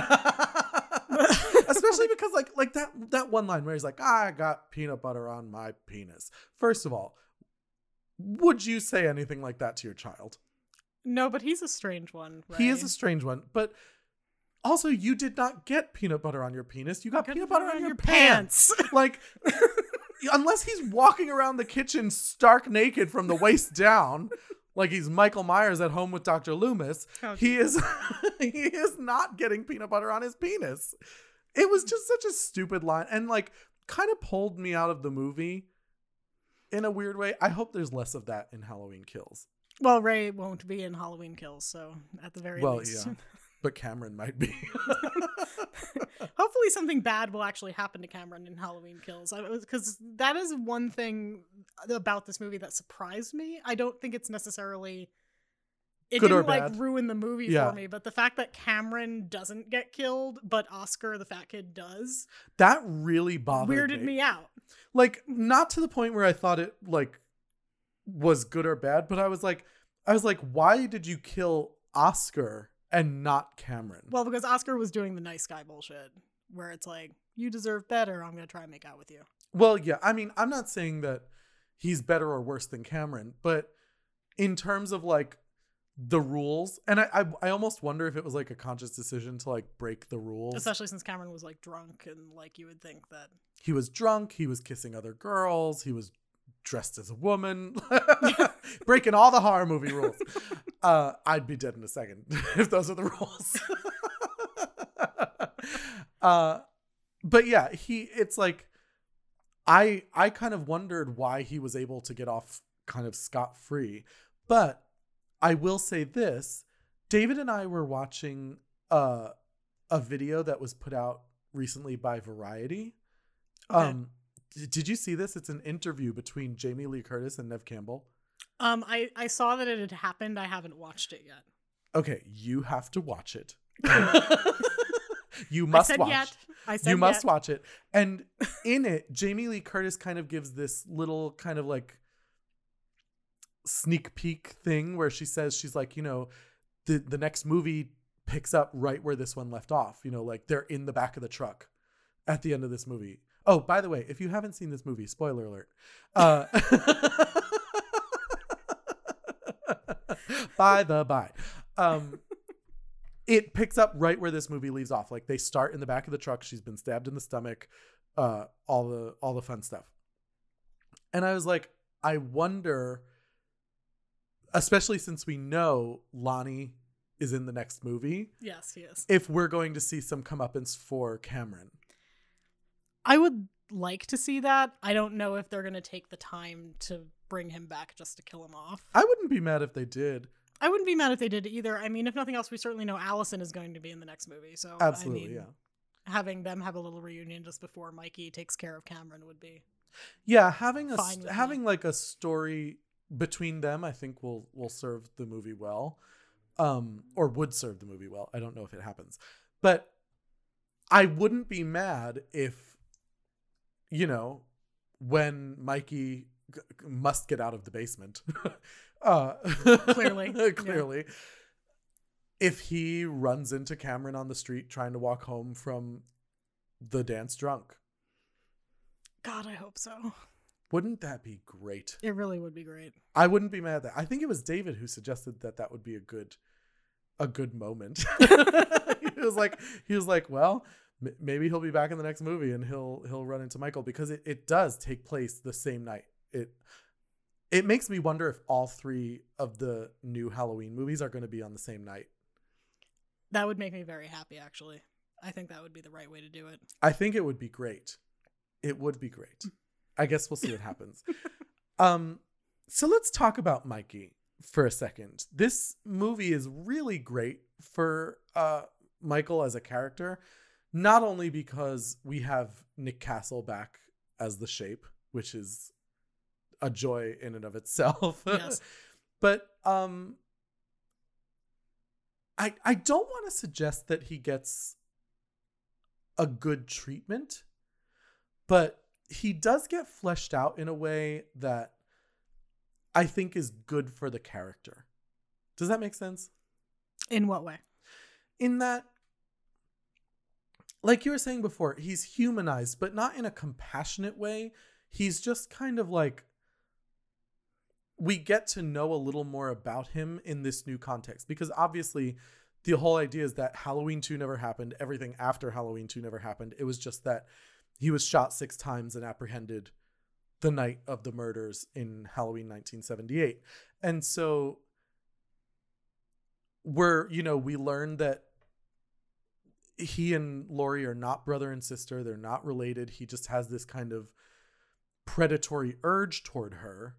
especially because like like that that one line where he's like i got peanut butter on my penis first of all would you say anything like that to your child no, but he's a strange one. Right? he is a strange one but also you did not get peanut butter on your penis you got peanut butter on, your, pants. like unless he's walking around the kitchen stark naked from the waist down like he's michael myers at home with dr loomis Oh, he is he is not getting peanut butter on his penis it was just such a stupid line and like kind of pulled me out of the movie in a weird way i hope there's less of that in halloween kills Well, Ray won't be in Halloween Kills, so at the very well least. yeah but cameron might be Hopefully, something bad will actually happen to Cameron in Halloween Kills. Because that is one thing about this movie that surprised me. I don't think it's necessarily it Good didn't like bad. ruin the movie Yeah. for me, but the fact that Cameron doesn't get killed, but Oscar the fat kid does, that really bothered me. weirded me out. like not to the point where I thought it like was good or bad, but I was like I was like why did you kill Oscar and not Cameron? Well, because Oscar was doing the nice guy bullshit, where it's like, you deserve better. I'm gonna try and make out with you. Well, yeah, I mean, I'm not saying that he's better or worse than Cameron, but in terms of like the rules, and I, I, I almost wonder if it was like a conscious decision to like break the rules. Especially since Cameron was like drunk and like you would think that. He was drunk. He was kissing other girls. He was dressed as a woman, breaking all the horror movie rules. Uh, I'd be dead in a second if those are the rules. uh, but yeah, he. It's like I I kind of wondered why he was able to get off kind of scot free, but I will say this: David and I were watching uh, a video that was put out recently by Variety. Okay. Um, did you see this? It's an interview between Jamie Lee Curtis and Neve Campbell. Um, I I saw that it had happened. I haven't watched it yet. Okay, you have to watch it. you must I said watch. yet. I said yet. You must yet. watch it. And in it, Jamie Lee Curtis kind of gives this little kind of like sneak peek thing where she says she's like, you know, the the next movie picks up right where this one left off. You know, like they're in the back of the truck at the end of this movie. Oh, by the way, if you haven't seen this movie, spoiler alert. Uh, by the by. Um, it picks up right where this movie leaves off. Like they start in the back of the truck. She's been stabbed in the stomach. Uh, all the all the fun stuff. And I was like, I wonder, especially since we know Lonnie is in the next movie, Yes, he is. if we're going to see some comeuppance for Cameron. I would like to see that. I don't know if they're gonna take the time to bring him back just to kill him off. I wouldn't be mad if they did. I wouldn't be mad if they did either. I mean, if nothing else, we certainly know Allison is going to be in the next movie. So Absolutely, I mean, yeah. having them have a little reunion just before Mikey takes care of Cameron would be Yeah, having a with me. having like a story between them, I think will will serve the movie well, um, or would serve the movie well. I don't know if it happens, but I wouldn't be mad if, you know, when Mikey g- must get out of the basement, uh, Clearly, yeah. clearly, if he runs into Cameron on the street trying to walk home from the dance drunk. God. I hope so. Wouldn't that be great? It really would be great. I wouldn't be mad at that. I think it was David who suggested that that would be a good, a good moment. he was like, he was like, well, m- maybe he'll be back in the next movie and he'll he'll run into Michael because it, it does take place the same night. It it makes me wonder if all three of the new Halloween movies are going to be on the same night. That would make me very happy. Actually, I think that would be the right way to do it. I think it would be great. It would be great. I guess we'll see what happens. um, so let's talk about Mikey for a second. This movie is really great for uh Michael as a character, not only because we have Nick Castle back as the shape, which is a joy in and of itself. Yes. but um I I don't want to suggest that he gets a good treatment, but he does get fleshed out in a way that I think is good for the character. Does that make sense? In what way? In that, like you were saying before, he's humanized, but not in a compassionate way. He's just kind of like, we get to know a little more about him in this new context because obviously the whole idea is that Halloween 2 never happened. Everything after Halloween 2 never happened. It was just that he was shot six times and apprehended the night of the murders in Halloween 1978. And so we're, you know, we learned that he and Laurie are not brother and sister. They're not related. He just has this kind of predatory urge toward her.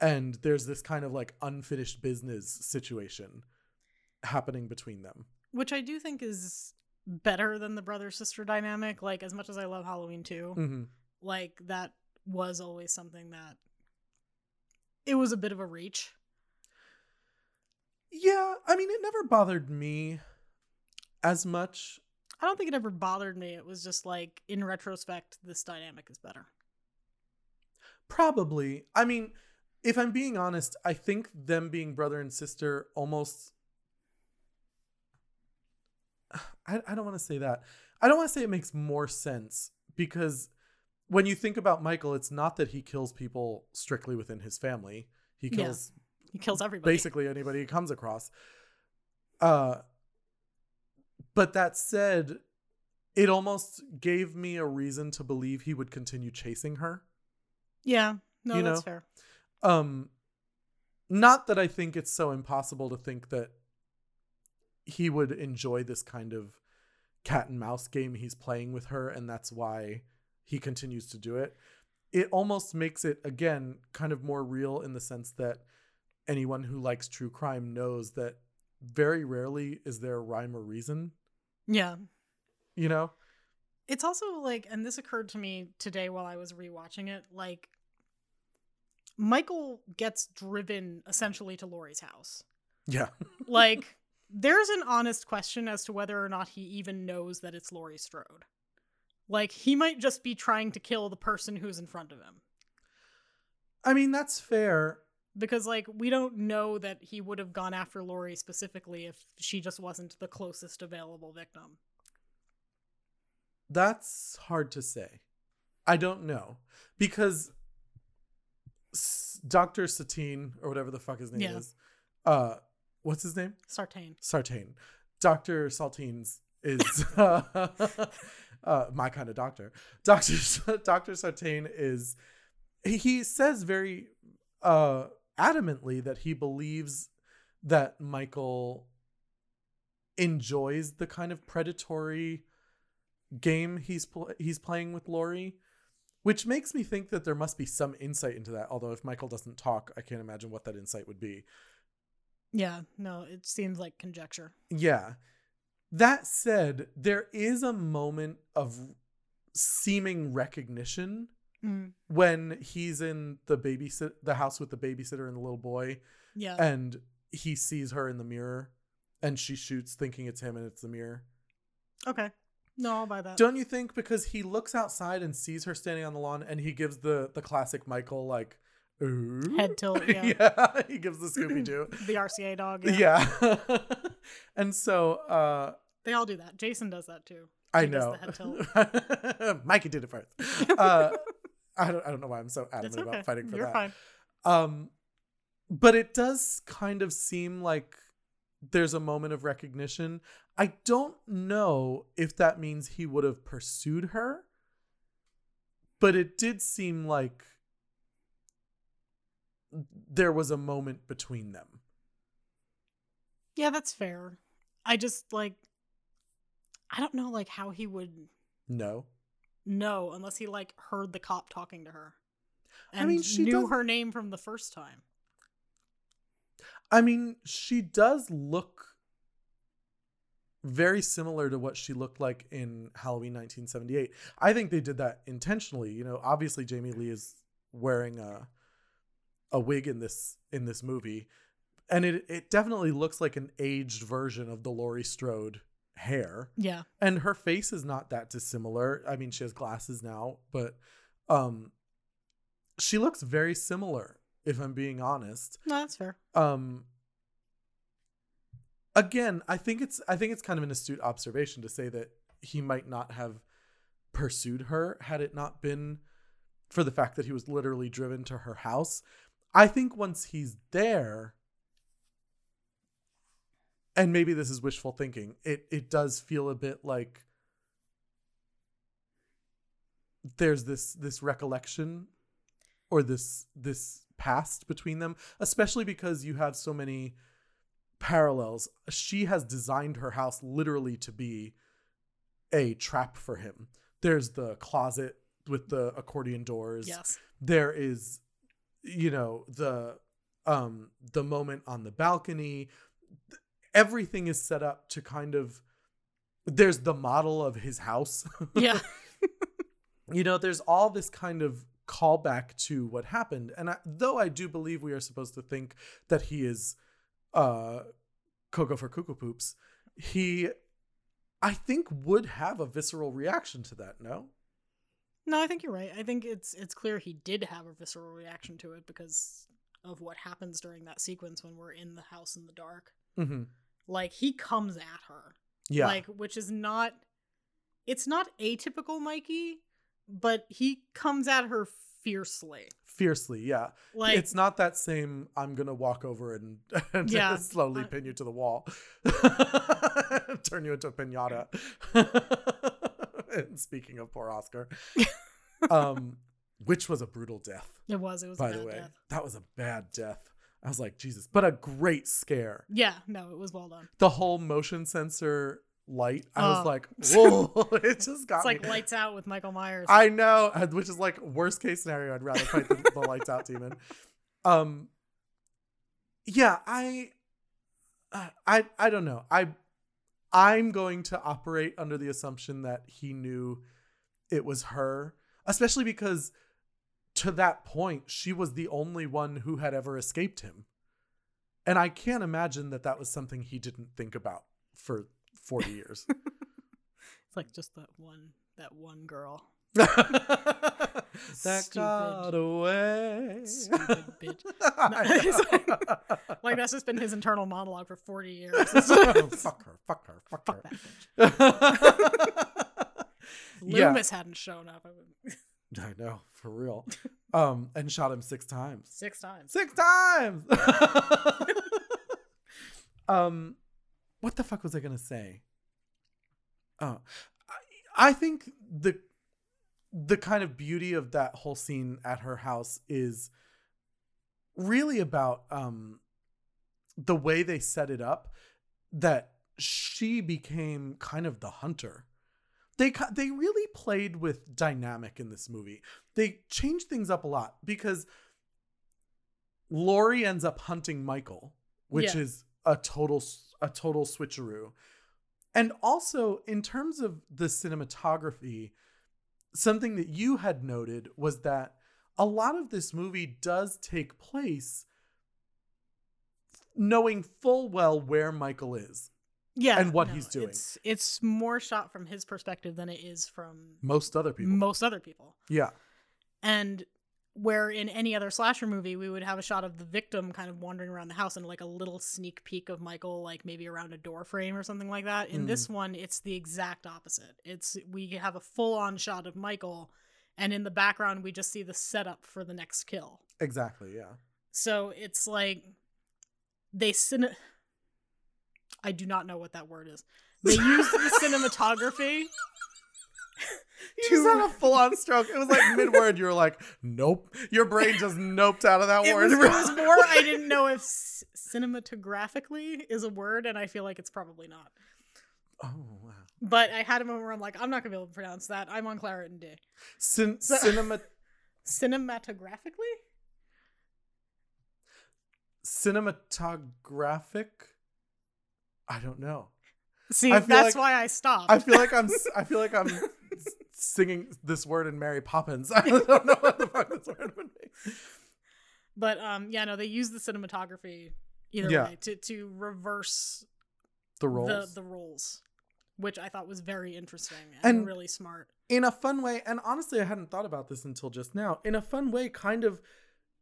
And there's this kind of like unfinished business situation happening between them. Which I do think is better than the brother sister dynamic. Like as much as I love Halloween 2, Mm-hmm. like that was always something that it was a bit of a reach. Yeah, I mean, it never bothered me as much. I don't think it ever bothered me. It was just like, in retrospect, this dynamic is better. Probably. I mean, if I'm being honest, I think them being brother and sister almost. I, I don't want to say that. I don't want to say it makes more sense because when you think about Michael, it's not that he kills people strictly within his family. He Yeah. kills He kills everybody. basically anybody he comes across. Uh but that said, it almost gave me a reason to believe he would continue chasing her. Yeah. No, You that's know? fair. Um not that I think it's so impossible to think that he would enjoy this kind of cat and mouse game he's playing with her and that's why he continues to do it. It almost makes it again kind of more real in the sense that anyone who likes true crime knows that very rarely is there a rhyme or reason, Yeah. you know? It's also like, and this occurred to me today while I was rewatching it, like Michael gets driven essentially to Laurie's house. Yeah. Like, there's an honest question as to whether or not he even knows that it's Laurie Strode. Like, he might just be trying to kill the person who's in front of him. I mean, that's fair. Because, like, we don't know that he would have gone after Laurie specifically if she just wasn't the closest available victim. That's hard to say. I don't know because S- Dr. Satine or whatever the fuck his name Yeah. is. Uh what's his name? Sartain. Sartain. Dr. Saltines is uh, uh, my kind of doctor. Dr. Dr. Sartain is he- says very uh adamantly that he believes that Michael enjoys the kind of predatory game he's pl- he's playing with Laurie, which makes me think that there must be some insight into that. Although if Michael doesn't talk, I can't imagine what that insight would be. Yeah, no, it seems like conjecture. Yeah. That said, there is a moment of seeming recognition Mm, when he's in the babysit the house with the babysitter and the little boy yeah. and he sees her in the mirror and she shoots thinking it's him and it's the mirror. okay. No, I'll buy that. Don't you think because he looks outside and sees her standing on the lawn and he gives the the classic Michael like ooh Head tilt, yeah. he gives the Scooby Doo. the RCA dog. Yeah. yeah. and so uh They all do that. Jason does that too. I He does know. the head Mikey did it first. Uh, I don't. I don't know why I'm so adamant okay. about fighting for You're that. fine. Um, but it does kind of seem like there's a moment of recognition. I don't know if that means he would have pursued her, but it did seem like there was a moment between them. Yeah, that's fair. I just like I don't know like how he would No. know unless he like heard the cop talking to her. I And mean, she knew does- her name from the first time. I mean, she does look very similar to what she looked like in Halloween 1978. I think they did that intentionally. You know, obviously Jamie Lee is wearing a a wig in this in this movie, and it it definitely looks like an aged version of the Laurie Strode hair. Yeah. And her face is not that dissimilar. I mean, she has glasses now, but um she looks very similar if I'm being honest No, that's fair. um again i think it's i think it's kind of an astute observation to say that he might not have pursued her had it not been for the fact that he was literally driven to her house i think once he's there and maybe this is wishful thinking it it does feel a bit like there's this this recollection or this this past between them especially because you have so many parallels. She has designed her house literally to be a trap for him. There's the closet with the accordion doors. Yes. there is you know the um the moment on the balcony everything is set up to kind of there's the model of his house Yeah. you know there's all this kind of callback to what happened and I, though i do believe we are supposed to think that he is uh Coco for Cuckoo Poops, he, I think, would have a visceral reaction to that. No. No, I think you're right. I think it's it's clear he did have a visceral reaction to it because of what happens during that sequence when we're in the house in the dark. Mm-hmm. Like he comes at her. Yeah. Like which is not it's not atypical Mikey, but he comes at her fiercely. Fiercely, yeah. Like it's not that same. I'm gonna walk over and, and Yeah, slowly I- pin you to the wall, turn you into a pinata. speaking of poor Oscar, um, which was a brutal death, it was it was a by the way. death. That was a bad death. I was like, Jesus, but a great scare. Yeah, no, it was well done. The whole motion sensor light, I was Oh. like, whoa! it just got It's like me. lights out with Michael Myers. I know, which is like worst case scenario. I'd rather fight the, the lights out demon. Um, yeah, I, uh, I, I don't know. I, I'm going to operate under the assumption that he knew it was her, especially because to that point she was the only one who had ever escaped him, and I can't imagine that that was something he didn't think about for forty years. It's like just that one that one girl. that Stupid. got away. Stupid bitch. It's know. Like that's just been his internal monologue for 40 years. fuck her, fuck her, fuck, Fuck her. that yeah, Loomis hadn't shown up I I know for real. Um, and shot him six times. six times. Six times. um, what the fuck was I gonna say? Oh, I, I think the the kind of beauty of that whole scene at her house is really about um the way they set it up that she became kind of the hunter. They they really played with dynamic in this movie. They changed things up a lot because Laurie ends up hunting Michael which Yeah. is a total a total switcheroo. And also in terms of the cinematography something that you had noted was that a lot of this movie does take place knowing full well where Michael is. Yeah. And what he's doing. It's, it's more shot from his perspective than it is from Most other people. most other people. yeah. And where in any other slasher movie we would have a shot of the victim kind of wandering around the house and like a little sneak peek of Michael like maybe around a door frame or something like that. In Mm. this one it's the exact opposite. It's we have a full on shot of Michael and in the background we just see the setup for the next kill. Exactly. Yeah. So it's like they cine- I do not know what that word is. They use the cinematography. You just had a full on stroke. It was like mid word. You were like, nope. Your brain just noped out of that It word. was, it was more I didn't know if c- cinematographically is a word, and I feel like it's probably not. oh, wow. But I had a moment where I'm like, I'm not gonna be able to pronounce that. I'm on Claritin-D. Cin- So- cinema- Cinematographically? cinematographic? I don't know. See, that's like- why I stopped. I feel like I'm I feel like I'm singing this word in Mary Poppins. I don't know what the fuck this word would be. but um, yeah, no, they use the cinematography either Yeah. way to to reverse The roles. the the roles, which I thought was very interesting And- and really smart. in a fun way, and honestly, I hadn't thought about this until just now. In a fun way, kind of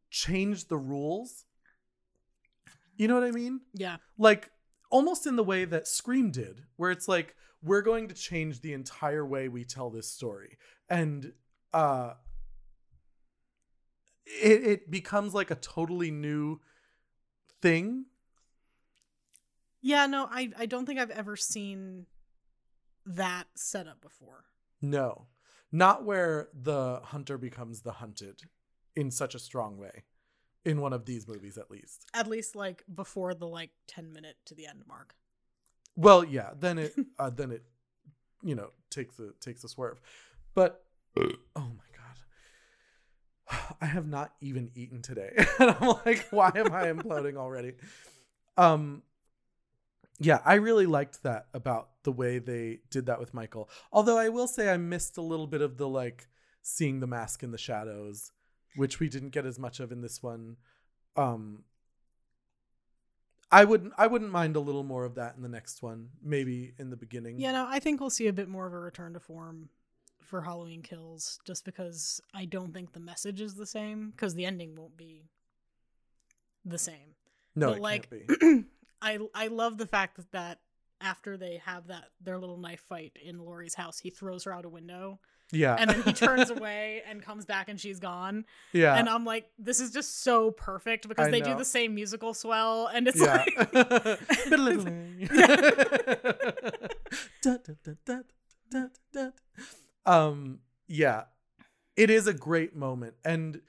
changed the rules. You know what I mean? Yeah, Like almost in the way that Scream did, where it's like we're going to change the entire way we tell this story, and uh, it it becomes like a totally new thing. yeah. No, I I don't think I've ever seen that setup before. No, not where the hunter becomes the hunted in such a strong way. In one of these movies, at least. At least like before the like ten minute to the end mark. Well, yeah. Then it, uh, then it, you know, takes a takes a swerve. But oh my god, I have not even eaten today, and I'm like, why am I imploding already? Um, yeah, I really liked that about the way they did that with Michael. Although I will say I missed a little bit of the like seeing the mask in the shadows, which we didn't get as much of in this one. Um, I wouldn't I wouldn't mind a little more of that in the next one, maybe in the beginning. Yeah, no, I think we'll see a bit more of a return to form for Halloween Kills, just because I don't think the message is the same, because the ending won't be the same. no, but it like, can't be. I I love the fact that, that after they have that their little knife fight in Laurie's house, he throws her out a window, Yeah. and then he turns away and comes back, and she's gone. yeah. And I'm like, this is just so perfect because I they know. do the same musical swell, and it's yeah. like. Da, da, da, um yeah it is a great moment and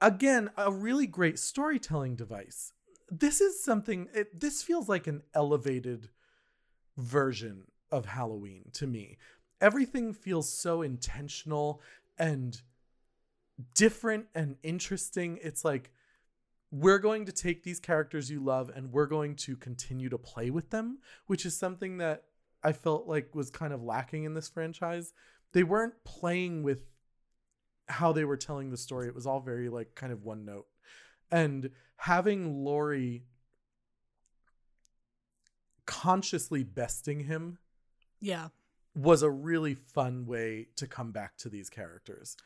again a really great storytelling device this is something it, this feels like an elevated version of halloween to me everything feels so intentional and different and interesting it's like we're going to take these characters you love and we're going to continue to play with them, which is something that I felt like was kind of lacking in this franchise. They weren't playing with how they were telling the story. It was all very like kind of one note. And having Laurie consciously besting him yeah. Was a really fun way to come back to these characters.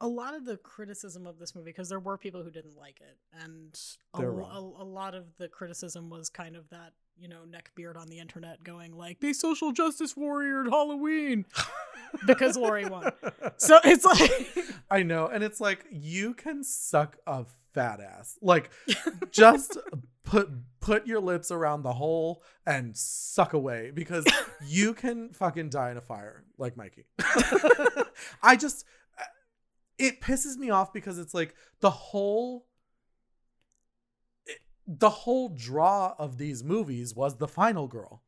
a lot of the criticism of this movie because there were people who didn't like it and a, They're lo- wrong. a, a lot of the criticism was kind of that you know neckbeard on the internet going like they social justice warriored halloween because Laurie won so it's like I know. And it's like you can suck a fat ass. Like just put put your lips around the hole and suck away because you can fucking die in a fire like Mikey. I just uh, it pisses me off because it's like the whole it- the whole draw of these movies was the final girl.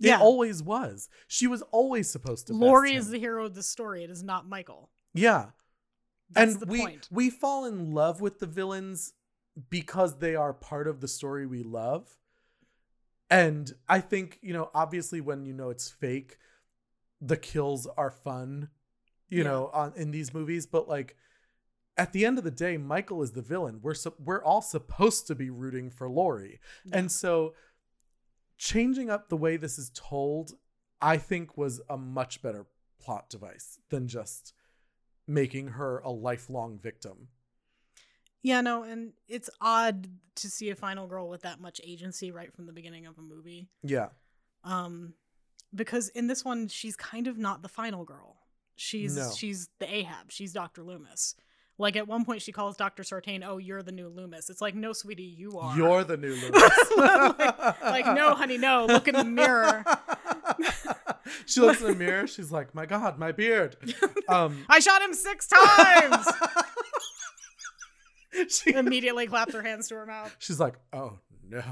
It Yeah. always was. She was always supposed to. him. is the hero of the story it is not Michael yeah. That's and we point we fall in love with the villains because they are part of the story we love and i think you know obviously when you know it's fake the kills are fun you Yeah. know on in these movies but like at the end of the day michael is the villain we're su- we're all supposed to be rooting for Laurie Yeah. and so changing up the way this is told i think was a much better plot device than just making her a lifelong victim. Yeah no and it's odd to see a final girl with that much agency right from the beginning of a movie. Yeah. Um because in this one she's kind of not the final girl. She's No. she's the ahab. She's dr loomis. Like at one point she calls dr sartain oh you're the new loomis. It's like no sweetie you are. You're the new Lewis. like no honey no. Look in the mirror she looks in the mirror she's like my god my beard. Um i shot him six times! She, immediately claps her hands to her mouth. She's like oh no.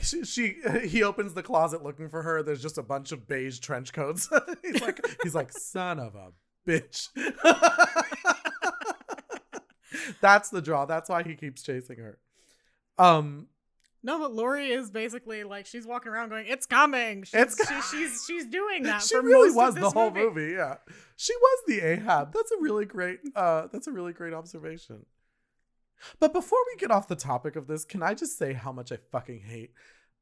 She, she he opens the closet looking for her. There's just a bunch of beige trench coats. He's like he's like son of a bitch. That's the draw. That's why he keeps chasing her. Um no but laurie is basically like she's walking around going it's coming. She's, It's she, she's she's doing that she for really most was of the whole movie. movie. yeah. She was the ahab. That's a really great uh that's a really great observation. But before we get off the topic of this can i just say how much i fucking hate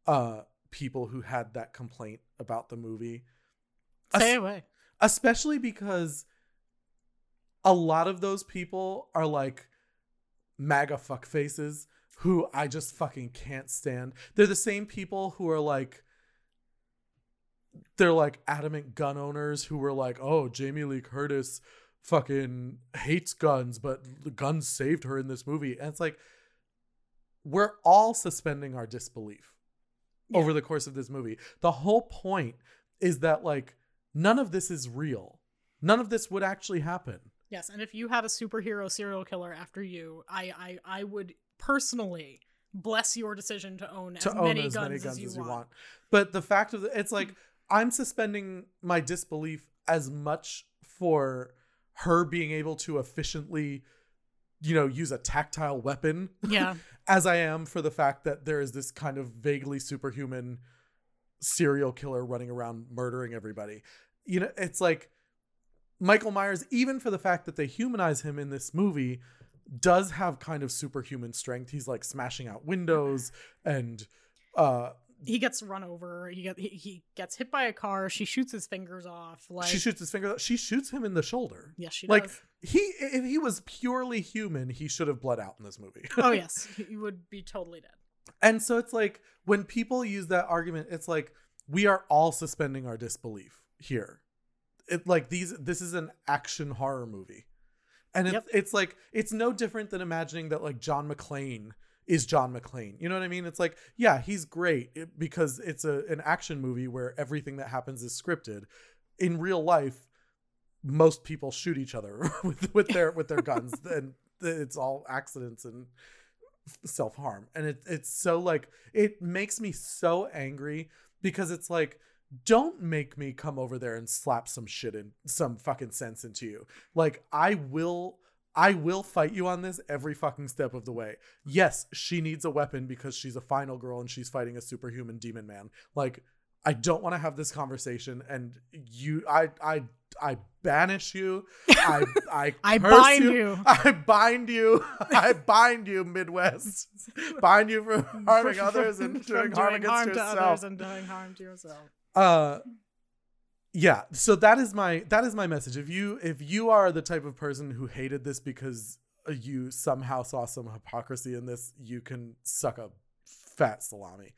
uh people who had that complaint about the movie? Stay Es- away. Especially because a lot of those people are like MAGA fuck faces who I just fucking can't stand. They're the same people who are like they're like adamant gun owners who were like, "Oh, Jamie Lee Curtis fucking hates guns, but the guns saved her in this movie." And it's like we're all suspending our disbelief Yeah. over the course of this movie. The whole point is that like none of this is real. None of this would actually happen. Yes, and if you had a superhero serial killer after you, I I, I would personally bless your decision to own to as own many as guns, many guns as, you, want. But the fact of the, it's like I'm suspending my disbelief as much for her being able to efficiently, you know, use a tactile weapon Yeah, as I am for the fact that there is this kind of vaguely superhuman serial killer running around murdering everybody. You know, it's like Michael Myers, even for the fact that they humanize him in this movie, does have kind of superhuman strength. He's like smashing out windows and uh he gets run over. He get he, he gets hit by a car. She shoots his fingers off. Like she shoots his finger she shoots him in the shoulder. yes, she like does. he if he was purely human, he should have bled out in this movie. oh yes, he would be totally dead. And so it's like when people use that argument, it's like we are all suspending our disbelief here. It like these this is an action horror movie. And it's Yep. it's like it's no different than imagining that like John McClane is John McClane. You know what I mean? It's like, yeah, he's great because it's a an action movie where everything that happens is scripted. In real life, most people shoot each other with with their with their guns and it's all accidents and self harm. And it, it's so like, it makes me so angry because it's like, don't make me come over there and slap some shit in some fucking sense into you. Like, I will. I will fight you on this every fucking step of the way. Yes, she needs a weapon because she's a final girl and she's fighting a superhuman demon man. Like, I don't want to have this conversation and you I I I banish you. I I I bind you. I bind you. I bind you, Midwest. bind you from harming others and doing harm against harm to yourself. others and doing harm to yourself. Uh yeah, so that is my that is my message. If you if you are the type of person who hated this because you somehow saw some hypocrisy in this, you can suck a fat salami.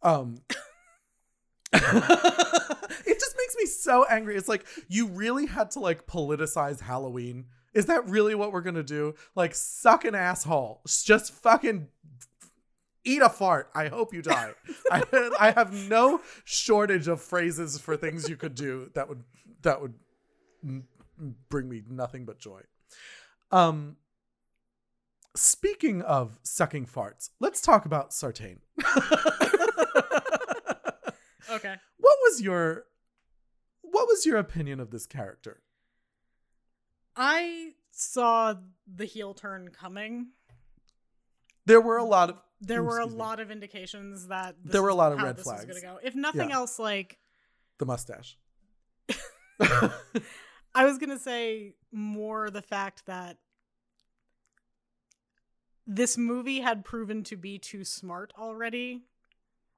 Um it just makes me so angry. It's like you really had to like politicize Halloween. Is that really what we're gonna do? Like suck an asshole. Just fucking eat a fart. I hope you die. I, I have no shortage of phrases for things you could do that would that would bring me nothing but joy. Um speaking of sucking farts, let's talk about Sartain. Okay. what was your what was your opinion of this character? I saw the heel turn coming. There were a lot of There were a me. lot of indications that this There were a lot of red flags. go. If nothing Yeah. else, like the mustache. I was gonna say more the fact that this movie had proven to be too smart already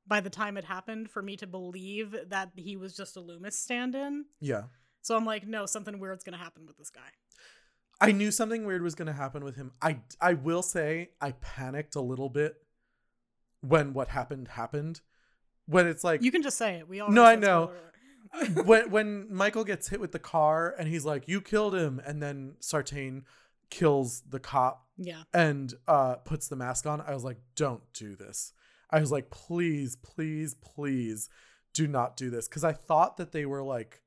by the time it happened for me to believe that he was just a Loomis stand-in. yeah. So I'm like, no, something weird's gonna happen with this guy. I knew something weird was going to happen with him. I I will say I panicked a little bit when what happened happened. When it's like You can just say it. We all No, I know. when when Michael gets hit with the car and he's like, "You killed him," and then Sartain kills the cop yeah. and uh puts the mask on. I was like, "Don't do this." I was like, "Please, please, please, do not do this," because I thought that they were like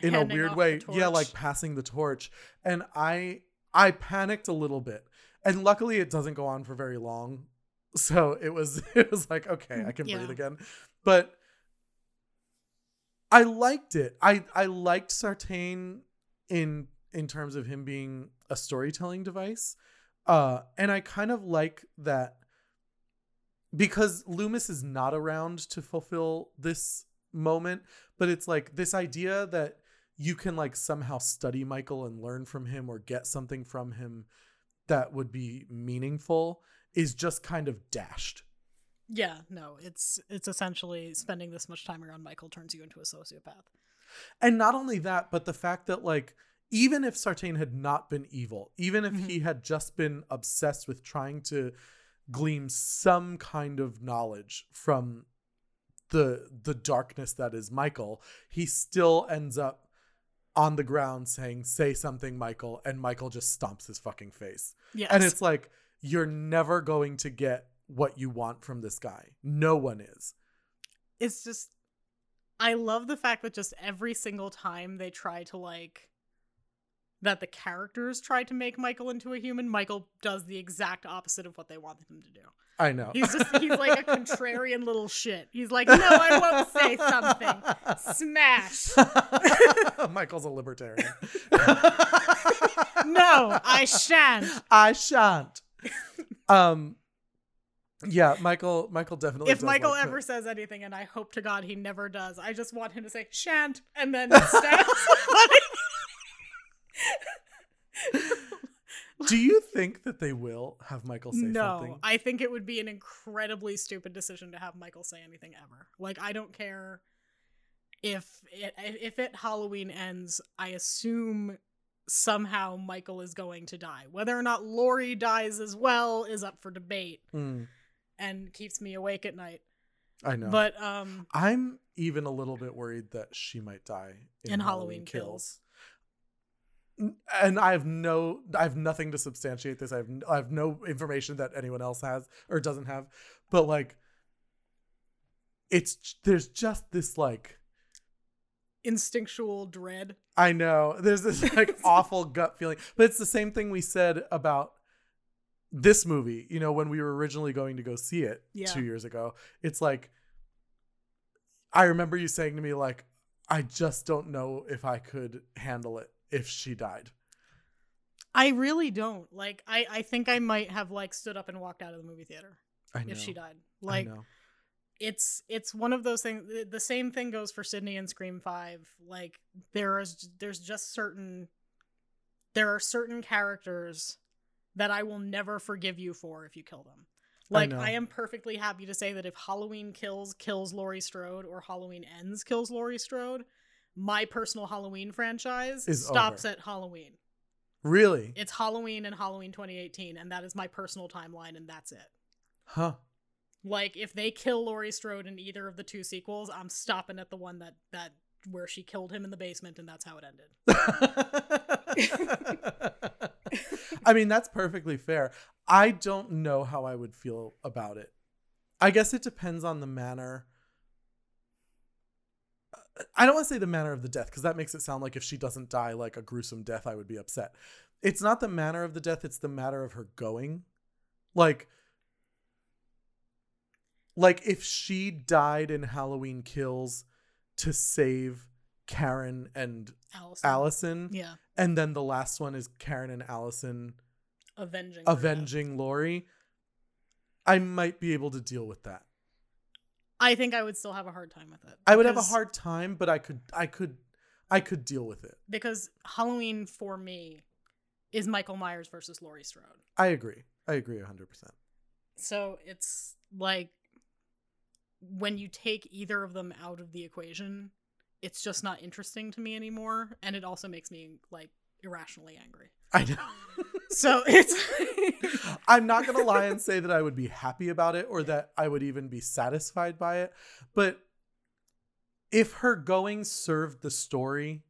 in Handing a weird way, yeah, like passing the torch, and I I panicked a little bit, and luckily it doesn't go on for very long, so it was it was like okay, I can Yeah. breathe again, but. I liked it. I I liked Sartain in in terms of him being a storytelling device. Uh and I kind of like that because Loomis is not around to fulfill this moment, but it's like this idea that you can like somehow study Michael and learn from him or get something from him that would be meaningful is just kind of dashed. Yeah, no, it's it's essentially spending this much time around Michael turns you into a sociopath. And not only that, but the fact that like even if Sartain had not been evil, even if he mm-hmm. had just been obsessed with trying to glean some kind of knowledge from the the darkness that is Michael, he still ends up on the ground saying, "Say something, Michael," and Michael just stomps his fucking face. Yes. And it's like you're never going to get what you want from this guy. No one is. it's just I love the fact that just every single time they try to like that the characters try to make Michael into a human, Michael does the exact opposite of what they wanted him to do. I know. He's just he's like a contrarian little shit. He's like, "No, I won't say something." Smash. Michael's a libertarian. No, I shan't. I shan't. Um, yeah, Michael. Michael definitely. If Michael ever that. says anything, and I hope to God he never does, I just want him to say "shan't" and then stab somebody. Do you think that they will have Michael say no, something? I think it would be an incredibly stupid decision to have Michael say anything ever. Like I don't care if it if it Halloween ends, I assume somehow Michael is going to die. Whether or not Laurie dies as well is up for debate Mm, and keeps me awake at night. I know. But um I'm even a little bit worried that she might die in, In Halloween, Halloween Kills. N- And I have no, I have nothing to substantiate this. I have, I have no information that anyone else has or doesn't have. But like, it's there's just this like, instinctual dread. I know there's this like awful gut feeling, but it's the same thing we said about this movie. You know, when we were originally going to go see it Yeah. two years ago, it's like I remember you saying to me like, I just don't know if I could handle it if she died. I really don't. Like I I think I might have like stood up and walked out of the movie theater if she died. I Like know. It's it's one of those things the- same thing goes for Sydney and Scream 5 like there is there's just certain there are certain characters that I will never forgive you for if you kill them like know. I, am perfectly happy to say that if Halloween kills kills Laurie Strode or Halloween ends kills Laurie Strode my personal Halloween franchise Is stops over. at Halloween Really? it's Halloween and Halloween 2018 and that is my personal timeline and that's it Huh. Like if they kill Laurie Strode in either of the two sequels, I'm stopping at the one that that where she killed him in the basement and that's how it ended. I mean, that's perfectly fair. I don't know how I would feel about it. I guess it depends on the manner. I don't want to say the manner of the death because that makes it sound like if she doesn't die like a gruesome death, I would be upset. It's not the manner of the death, it's the matter of her going. Like, like if she died in Halloween Kills to save Karen and Allison. Allison, Yeah. and then the last one is Karen and Allison Avenging. avenging Laurie, I might be able to deal with that. I think I would still have a hard time with it. I would have a hard time, but I could I could I could deal with it. because Halloween for me is Michael Myers versus Laurie Strode. I agree. I agree 100%. So it's like when you take either of them out of the equation, it's just not interesting to me anymore and it also makes me like irrationally angry. I know. So it's I'm not going to lie and say that I would be happy about it or that I would even be satisfied by it, but if her going served the story,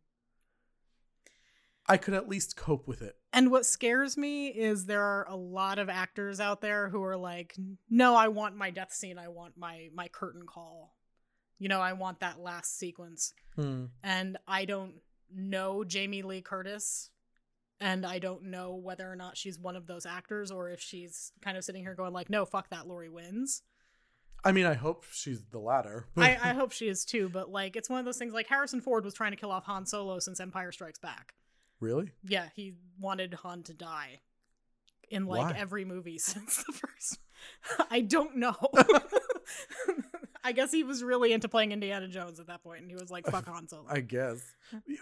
I could at least cope with it. And what scares me is there are a lot of actors out there who are like, "No, I want my death scene. I want my my curtain call. You know, I want that last sequence." Hmm. And I don't know Jamie Lee Curtis, and I don't know whether or not she's one of those actors or if she's kind of sitting here going like, "No, fuck that, Laurie wins." I mean, I hope she's the latter. I, I hope she is too, but like, it's one of those things. Like Harrison Ford was trying to kill off Han Solo since Empire Strikes Back. Really? Yeah, he wanted Han to die in like Why? every movie since the first. I don't know. I guess he was really into playing Indiana Jones at that point, and he was like, "Fuck Han Solo." I guess.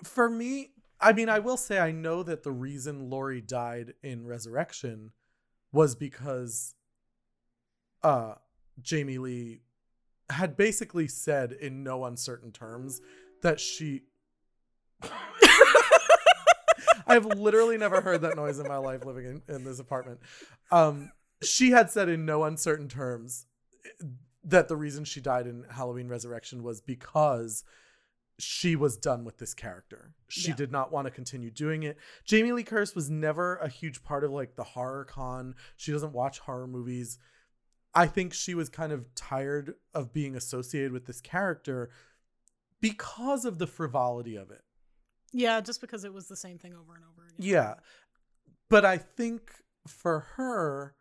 For me, I mean, I will say I know that the reason Laurie died in Resurrection was because uh Jamie Lee had basically said in no uncertain terms that she I've literally never heard that noise in my life living in, in this apartment. Um she had said in no uncertain terms that the reason she died in Halloween Resurrection was because she was done with this character. She Yeah. did not want to continue doing it. Jamie Lee Curtis was never a huge part of like the horror con. She doesn't watch horror movies. I think she was kind of tired of being associated with this character because of the frivolity of it. Yeah, just because it was the same thing over and over again. Yeah. But I think for her,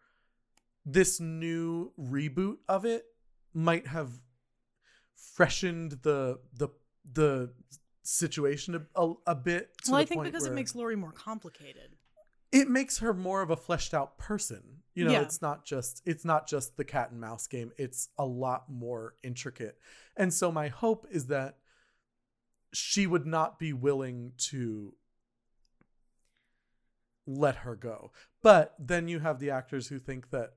this new reboot of it might have freshened the the the situation a, a, a bit. Well, I think because it makes Laurie more complicated. it makes her more of a fleshed out person. You know, Yeah. it's not just it's not just the cat and mouse game. It's a lot more intricate. And so my hope is that she would not be willing to let her go. But then you have the actors who think that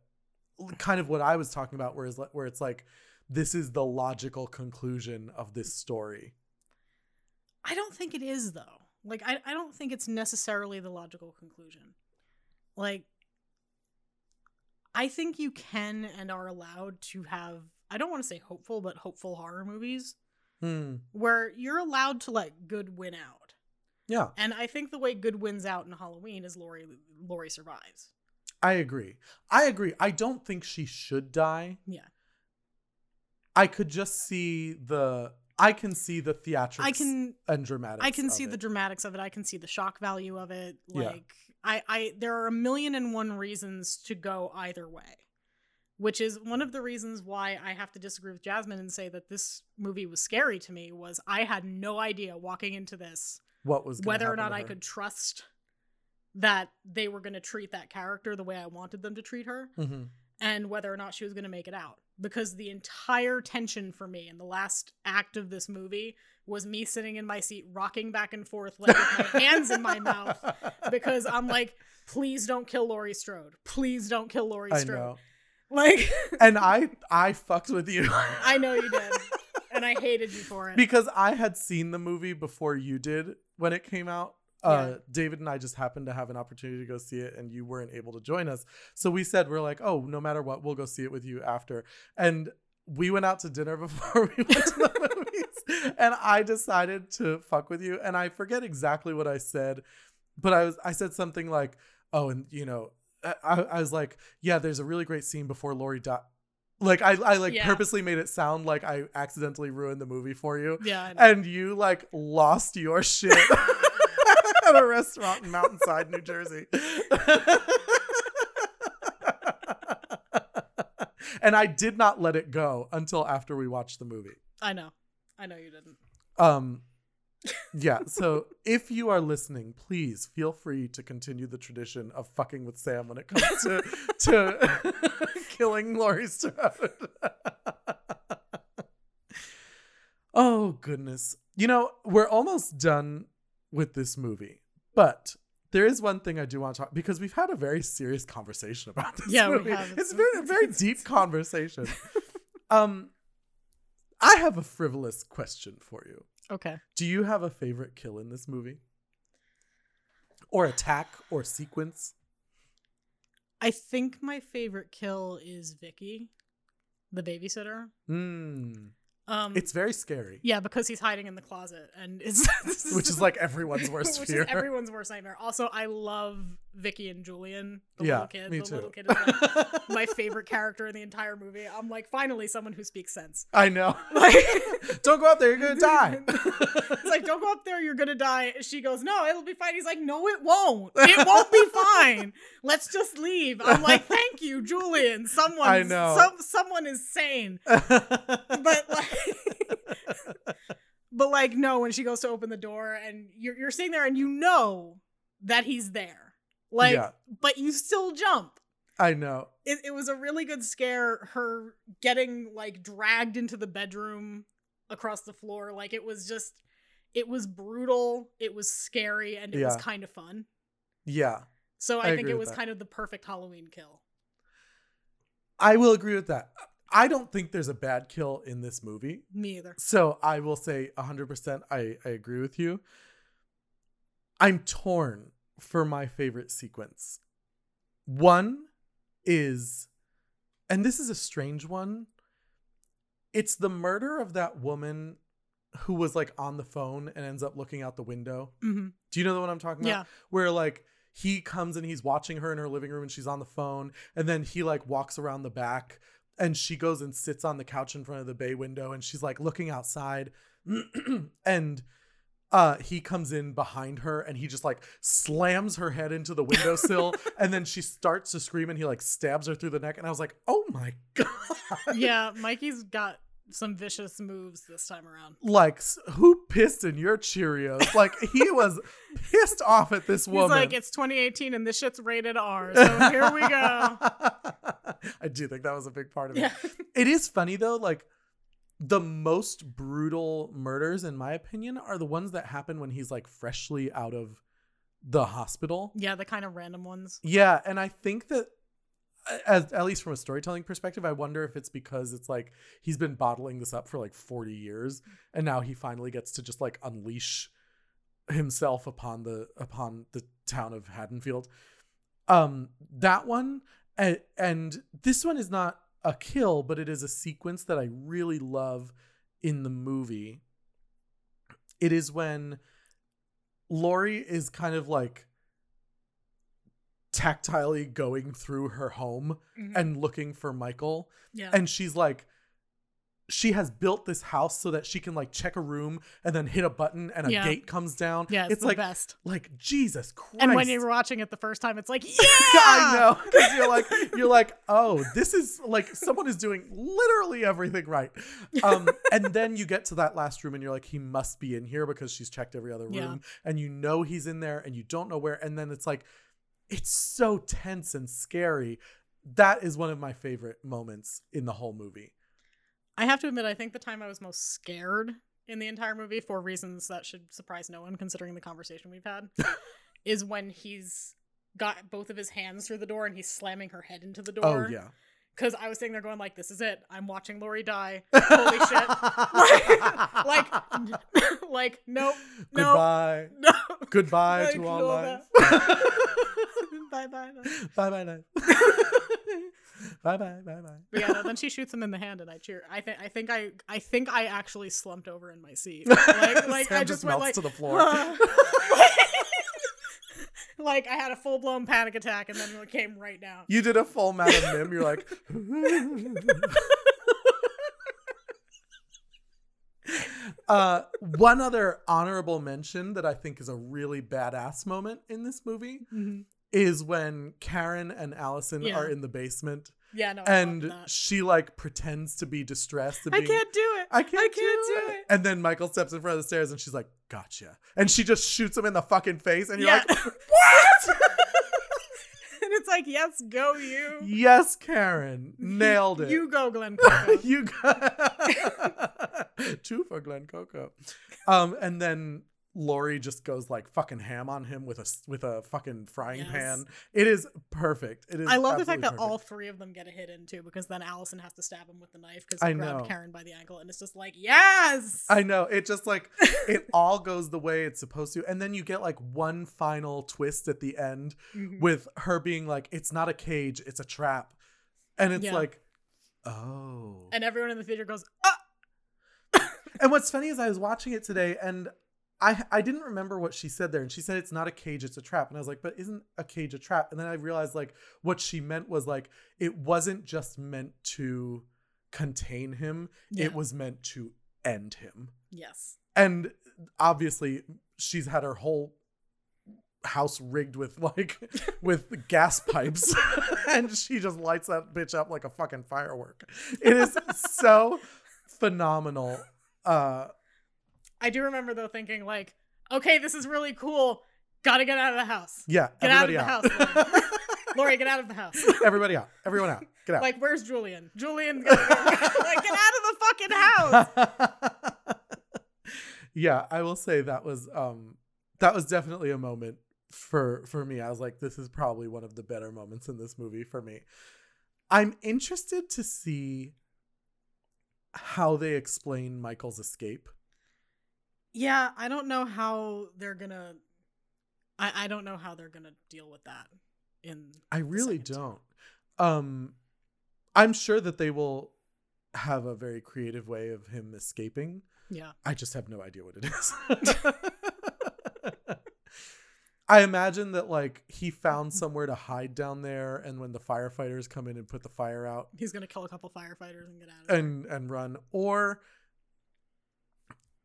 kind of what I was talking about where is where it's like this is the logical conclusion of this story. I don't think it is though. Like I, I don't think it's necessarily the logical conclusion. Like I think you can and are allowed to have I don't want to say hopeful, but hopeful horror movies Hmm. where you're allowed to let good win out. Yeah, And I think the way good wins out in Halloween is Laurie Laurie survives. I agree. I agree. I don't think she should die. Yeah. I could just see the I can see the theatrics I can and dramatics. I can see the dramatics of it. I can see the shock value of it. Yeah. Like I, I there are a million and one reasons to go either way. Which is one of the reasons why I have to disagree with Jasmine and say that this movie was scary to me was I had no idea walking into this what was whether or not I could trust that they were going to treat that character the way I wanted them to treat her Mhm. and whether or not she was going to make it out. Because the entire tension for me in the last act of this movie was me sitting in my seat, rocking back and forth, like with my hands in my mouth, because I'm like, please don't kill Laurie Strode. Please don't kill Laurie I Strode. Like, and I I fucked with you. I know you did. And I hated you for it. because I had seen the movie before you did when it came out. Uh, Yeah. David and I just happened to have an opportunity to go see it, and you weren't able to join us. So we said we're like, oh, no matter what, we'll go see it with you after. And we went out to dinner before we went to the movies, and I decided to fuck with you. And I forget exactly what I said, but I was I said something like, oh, and you know, I, I was like, yeah, there's a really great scene before Laurie died. Like I, I like Yeah. purposely made it sound like I accidentally ruined the movie for you yeah. And you like lost your shit at a restaurant in Mountainside, New Jersey. and I did not let it go until after we watched the movie. I know. I know you didn't. Um yeah, so if you are listening, please feel free to continue the tradition of fucking with Sam when it comes to to killing Laurie Strode. oh goodness. You know, we're almost done with this movie. But there is one thing I do want to talk because we've had a very serious conversation about this Yeah, we movie. have. It's been a very deep conversation. um I have a frivolous question for you. Okay. Do you have a favorite kill in this movie? Or attack or sequence? I think my favorite kill is Vicky, the babysitter. Mm. Um, It's very scary. yeah, because he's hiding in the closet, and it's Which is like everyone's worst which fear. is everyone's worst nightmare. Also, I love Vicky and Julian, the yeah, little kid. me the too. little kid is like my favorite character in the entire movie. I'm like, finally, someone who speaks sense. I know. Like, Don't go up there, you're gonna die. it's like, don't go up there, you're gonna die. She goes, no, it'll be fine. He's like, no, it won't. It won't be fine. Let's just leave. I'm like, thank you, Julian. Someone, I know. Some, someone is sane. But like, but like, no, when she goes to open the door and you're you're sitting there and you know that he's there, like, Yeah. but you still jump. I know. It, it was a really good scare. Her getting like dragged into the bedroom across the floor, like it was just, it was brutal. It was scary, and it was kind of fun. Yeah. So I I, think it was that. kind of the perfect Halloween kill. I will agree with that. I don't think there's a bad kill in this movie. Me either. So I will say 100% I, I agree with you. I'm torn for my favorite sequence. One is, and this is a strange one, it's the murder of that woman who was like on the phone and ends up looking out the window. hmm Do you know the one I'm talking about? Yeah. Where like he comes and he's watching her in her living room and she's on the phone and then he like walks around the back and she goes and sits on the couch in front of the bay window and she's like looking outside and uh he comes in behind her and he just like slams her head into the windowsill and then she starts to scream and he like stabs her through the neck and I was like, "Oh my god." Yeah, Mikey's got some vicious moves this time around. Like who pissed in your Cheerios? Like he was pissed off at this He's woman. like, it's 2018 and this shit's rated R. So here we go. I do think that was a big part of Yeah. it. It is funny though, like the most brutal murders, in my opinion, are the ones that happen when he's like freshly out of the hospital. Yeah, the kind of random ones. Yeah, and I think that as at least from a storytelling perspective, I wonder if it's because it's like he's been bottling this up for like 40 years and now he finally gets to just like unleash himself upon the upon the town of Haddonfield. Um that one and, and this one is not a kill, but it is a sequence that I really love in the movie. It is when Laurie is kind of like tactilely going through her home Mhm. and looking for Michael. Yeah. And she's like, she has built this house so that she can like check a room and then hit a button and a Yeah. gate comes down. yeah, it's, it's the like, best. like Jesus Christ. And when you're watching it the first time, it's like, yeah, I know because you're like you're like oh this is like someone is doing literally everything right, um, and then you get to that last room and you're like he must be in here because she's checked every other room Yeah. and you know he's in there and you don't know where and then it's like it's so tense and scary. That is one of my favorite moments in the whole movie. I have to admit, I think the time I was most scared in the entire movie, for reasons that should surprise no one considering the conversation we've had, is when he's got both of his hands through the door and he's slamming her head into the oh, door. Oh yeah. Because I was sitting there going like, "This is it. I'm watching Laurie die. Holy shit!" like, like, nope, no, Goodbye. no. Goodbye Like, to all life. bye, bye. bye. bye bye bye bye bye. But yeah, no, then she shoots him in the hand, and I cheer. I think, I think, I, I think I actually slumped over in my seat. Like, like Sam I just just went melts like to the floor. like I had a full blown panic attack, and then it came right down. You did a full Madam Mim. You're like. uh, one other honorable mention that I think is a really badass moment in this movie Mhm. Is when Karen and Allison Yeah. are in the basement Yeah, no, and she like pretends to be distressed. And I can't do it. I can't, I can't do it. And then Michael steps in front of the stairs and she's like, "Gotcha!" And she just shoots him in the fucking face, and you're Yeah. like, "What?" and it's like, yes, go you. yes, Karen, nailed it. You go, Glen. Coco. you got two for Glen Coco. Um, and then Laurie just goes like fucking ham on him with a with a fucking frying Yes. pan. It is perfect. It is. I love the fact that all three of them get a hit in too, because then Allison has to stab him with the knife because he grabbed. Karen by the ankle, and it's just like, yes. I know it just like it all goes the way it's supposed to, and then you get like one final twist at the end Mhm. with her being like, "It's not a cage, it's a trap," and it's Yeah. like, oh. and everyone in the theater goes, ah. And what's funny is I was watching it today and I I didn't remember what she said there. And she said it's not a cage, it's a trap. And I was like, but isn't a cage a trap? And then I realized like what she meant was like it wasn't just meant to contain him, Yeah. it was meant to end him. Yes. And obviously she's had her whole house rigged with like with gas pipes and she just lights that bitch up like a fucking firework. It is so phenomenal. Uh I do remember though thinking like, okay, this is really cool. Gotta get out of the house. Yeah, Get out of everybody the out. house, Laurie. Laurie, get out of the house. everybody out. Everyone out. Get out. Like, where's Julian? Julian, like, get out of the fucking house. yeah, I will say that was um that was definitely a moment for for me. I was like, this is probably one of the better moments in this movie for me. I'm interested to see how they explain Michael's escape. Yeah, I don't know how they're gonna. I I don't know how they're gonna deal with that. In I really don't. Um I'm sure that they will have a very creative way of him escaping. Yeah. I just have no idea what it is. I imagine that like he found somewhere to hide down there and when the firefighters come in and put the fire out He's gonna kill a couple firefighters and get out of there. and and run or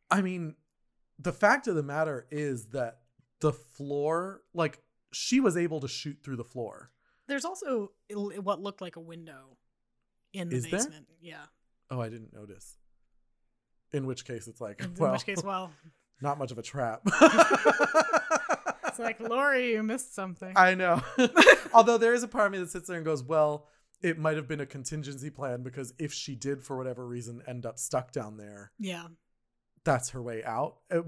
I mean the fact of the matter is that the floor like she was able to shoot through the floor. There's also what looked like a window in the Is there? basement. Yeah. Oh, I didn't notice. In which case it's like in well, which case, well, not much of a trap. it's like Laurie, you missed something. I know. Although there is a part of me that sits there and goes, well, it might have been a contingency plan because if she did, for whatever reason, end up stuck down there, yeah. That's her way out. Uh,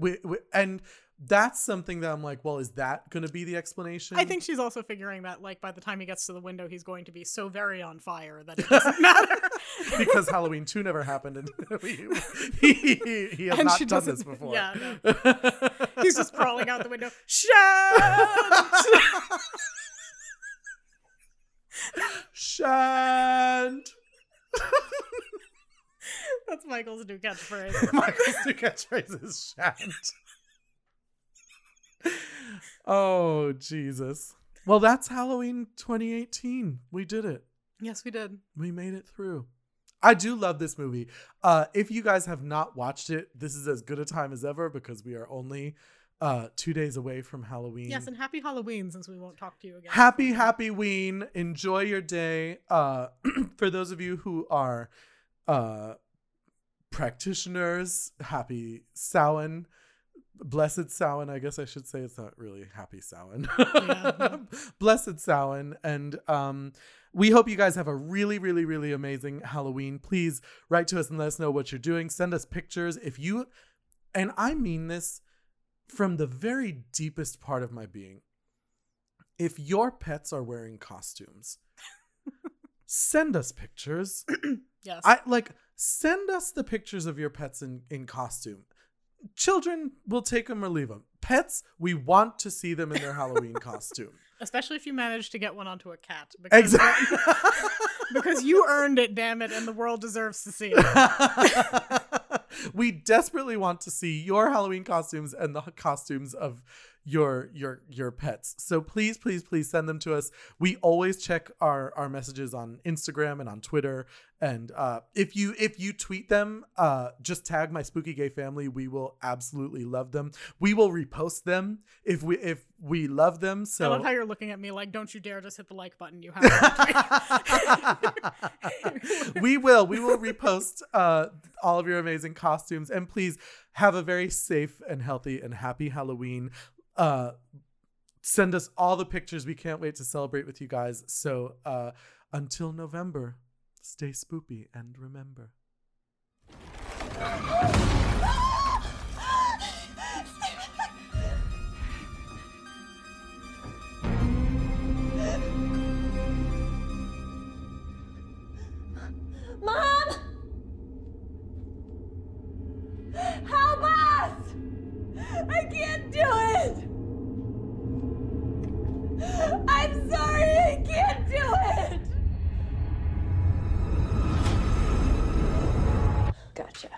And that's something that I'm like, well, is that going to be the explanation? I think she's also figuring that, like, by the time he gets to the window, he's going to be so very on fire that it doesn't matter. because Halloween 2 never happened and he, he, he, has And not done this before. yeah, he's just crawling out the window. Shut! Shant. That's Michael's new catchphrase. Michael's new catchphrase is shant. oh, Jesus. Well, that's Halloween 2018. We did it. yes, we did. We made it through. I do love this movie. Uh, if you guys have not watched it, this is as good a time as ever because we are only uh, two days away from Halloween. Yes, and happy Halloween since we won't talk to you again. Happy, happy ween. Enjoy your day. Uh, for those of you who are uh, practitioners, happy Samhain. Blessed Samhain, I guess I should say it's not really happy Samhain. Yeah. Blessed Samhain. And um, we hope you guys have a really, really, really amazing Halloween. Please write to us and let us know what you're doing. Send us pictures. If you, and I mean this from the very deepest part of my being, if your pets are wearing costumes, send us pictures. Yes. I like send us the pictures of your pets in in costume. Children will take them or leave them. Pets, we want to see them in their Halloween costume. Especially if you manage to get one onto a cat. Because, Exactly. because you earned it, damn it, and the world deserves to see it. we desperately want to see your Halloween costumes and the costumes of your your your pets. So please, please, please send them to us. We always check our our messages on Instagram and on Twitter. And uh, if you if you tweet them, uh, just tag my spooky gay family. We will absolutely love them. We will repost them if we if we love them. So I love how you're looking at me like, don't you dare just hit the like button. You have to. we will. We will repost uh, all of your amazing costumes. And please have a very safe and healthy and happy Halloween. Uh, send us all the pictures. We can't wait to celebrate with you guys. So uh, until November, stay spoopy and remember. Mom! Help us! I can't do it! Do it! Gotcha.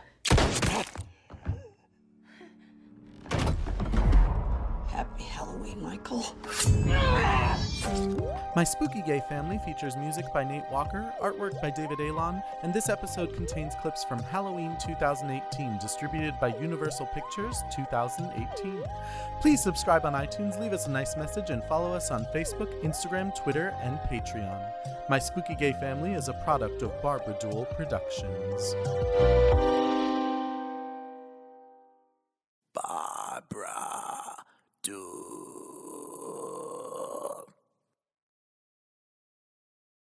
Happy Halloween, Michael. My Spooky Gay Family features music by Nate Walker, artwork by David Alon, and this episode contains clips from Halloween 2018, distributed by Universal Pictures 2018. Please subscribe on iTunes, leave us a nice message, and follow us on Facebook, Instagram, Twitter, and Patreon. My Spooky Gay Family is a product of Barbara Duel Productions.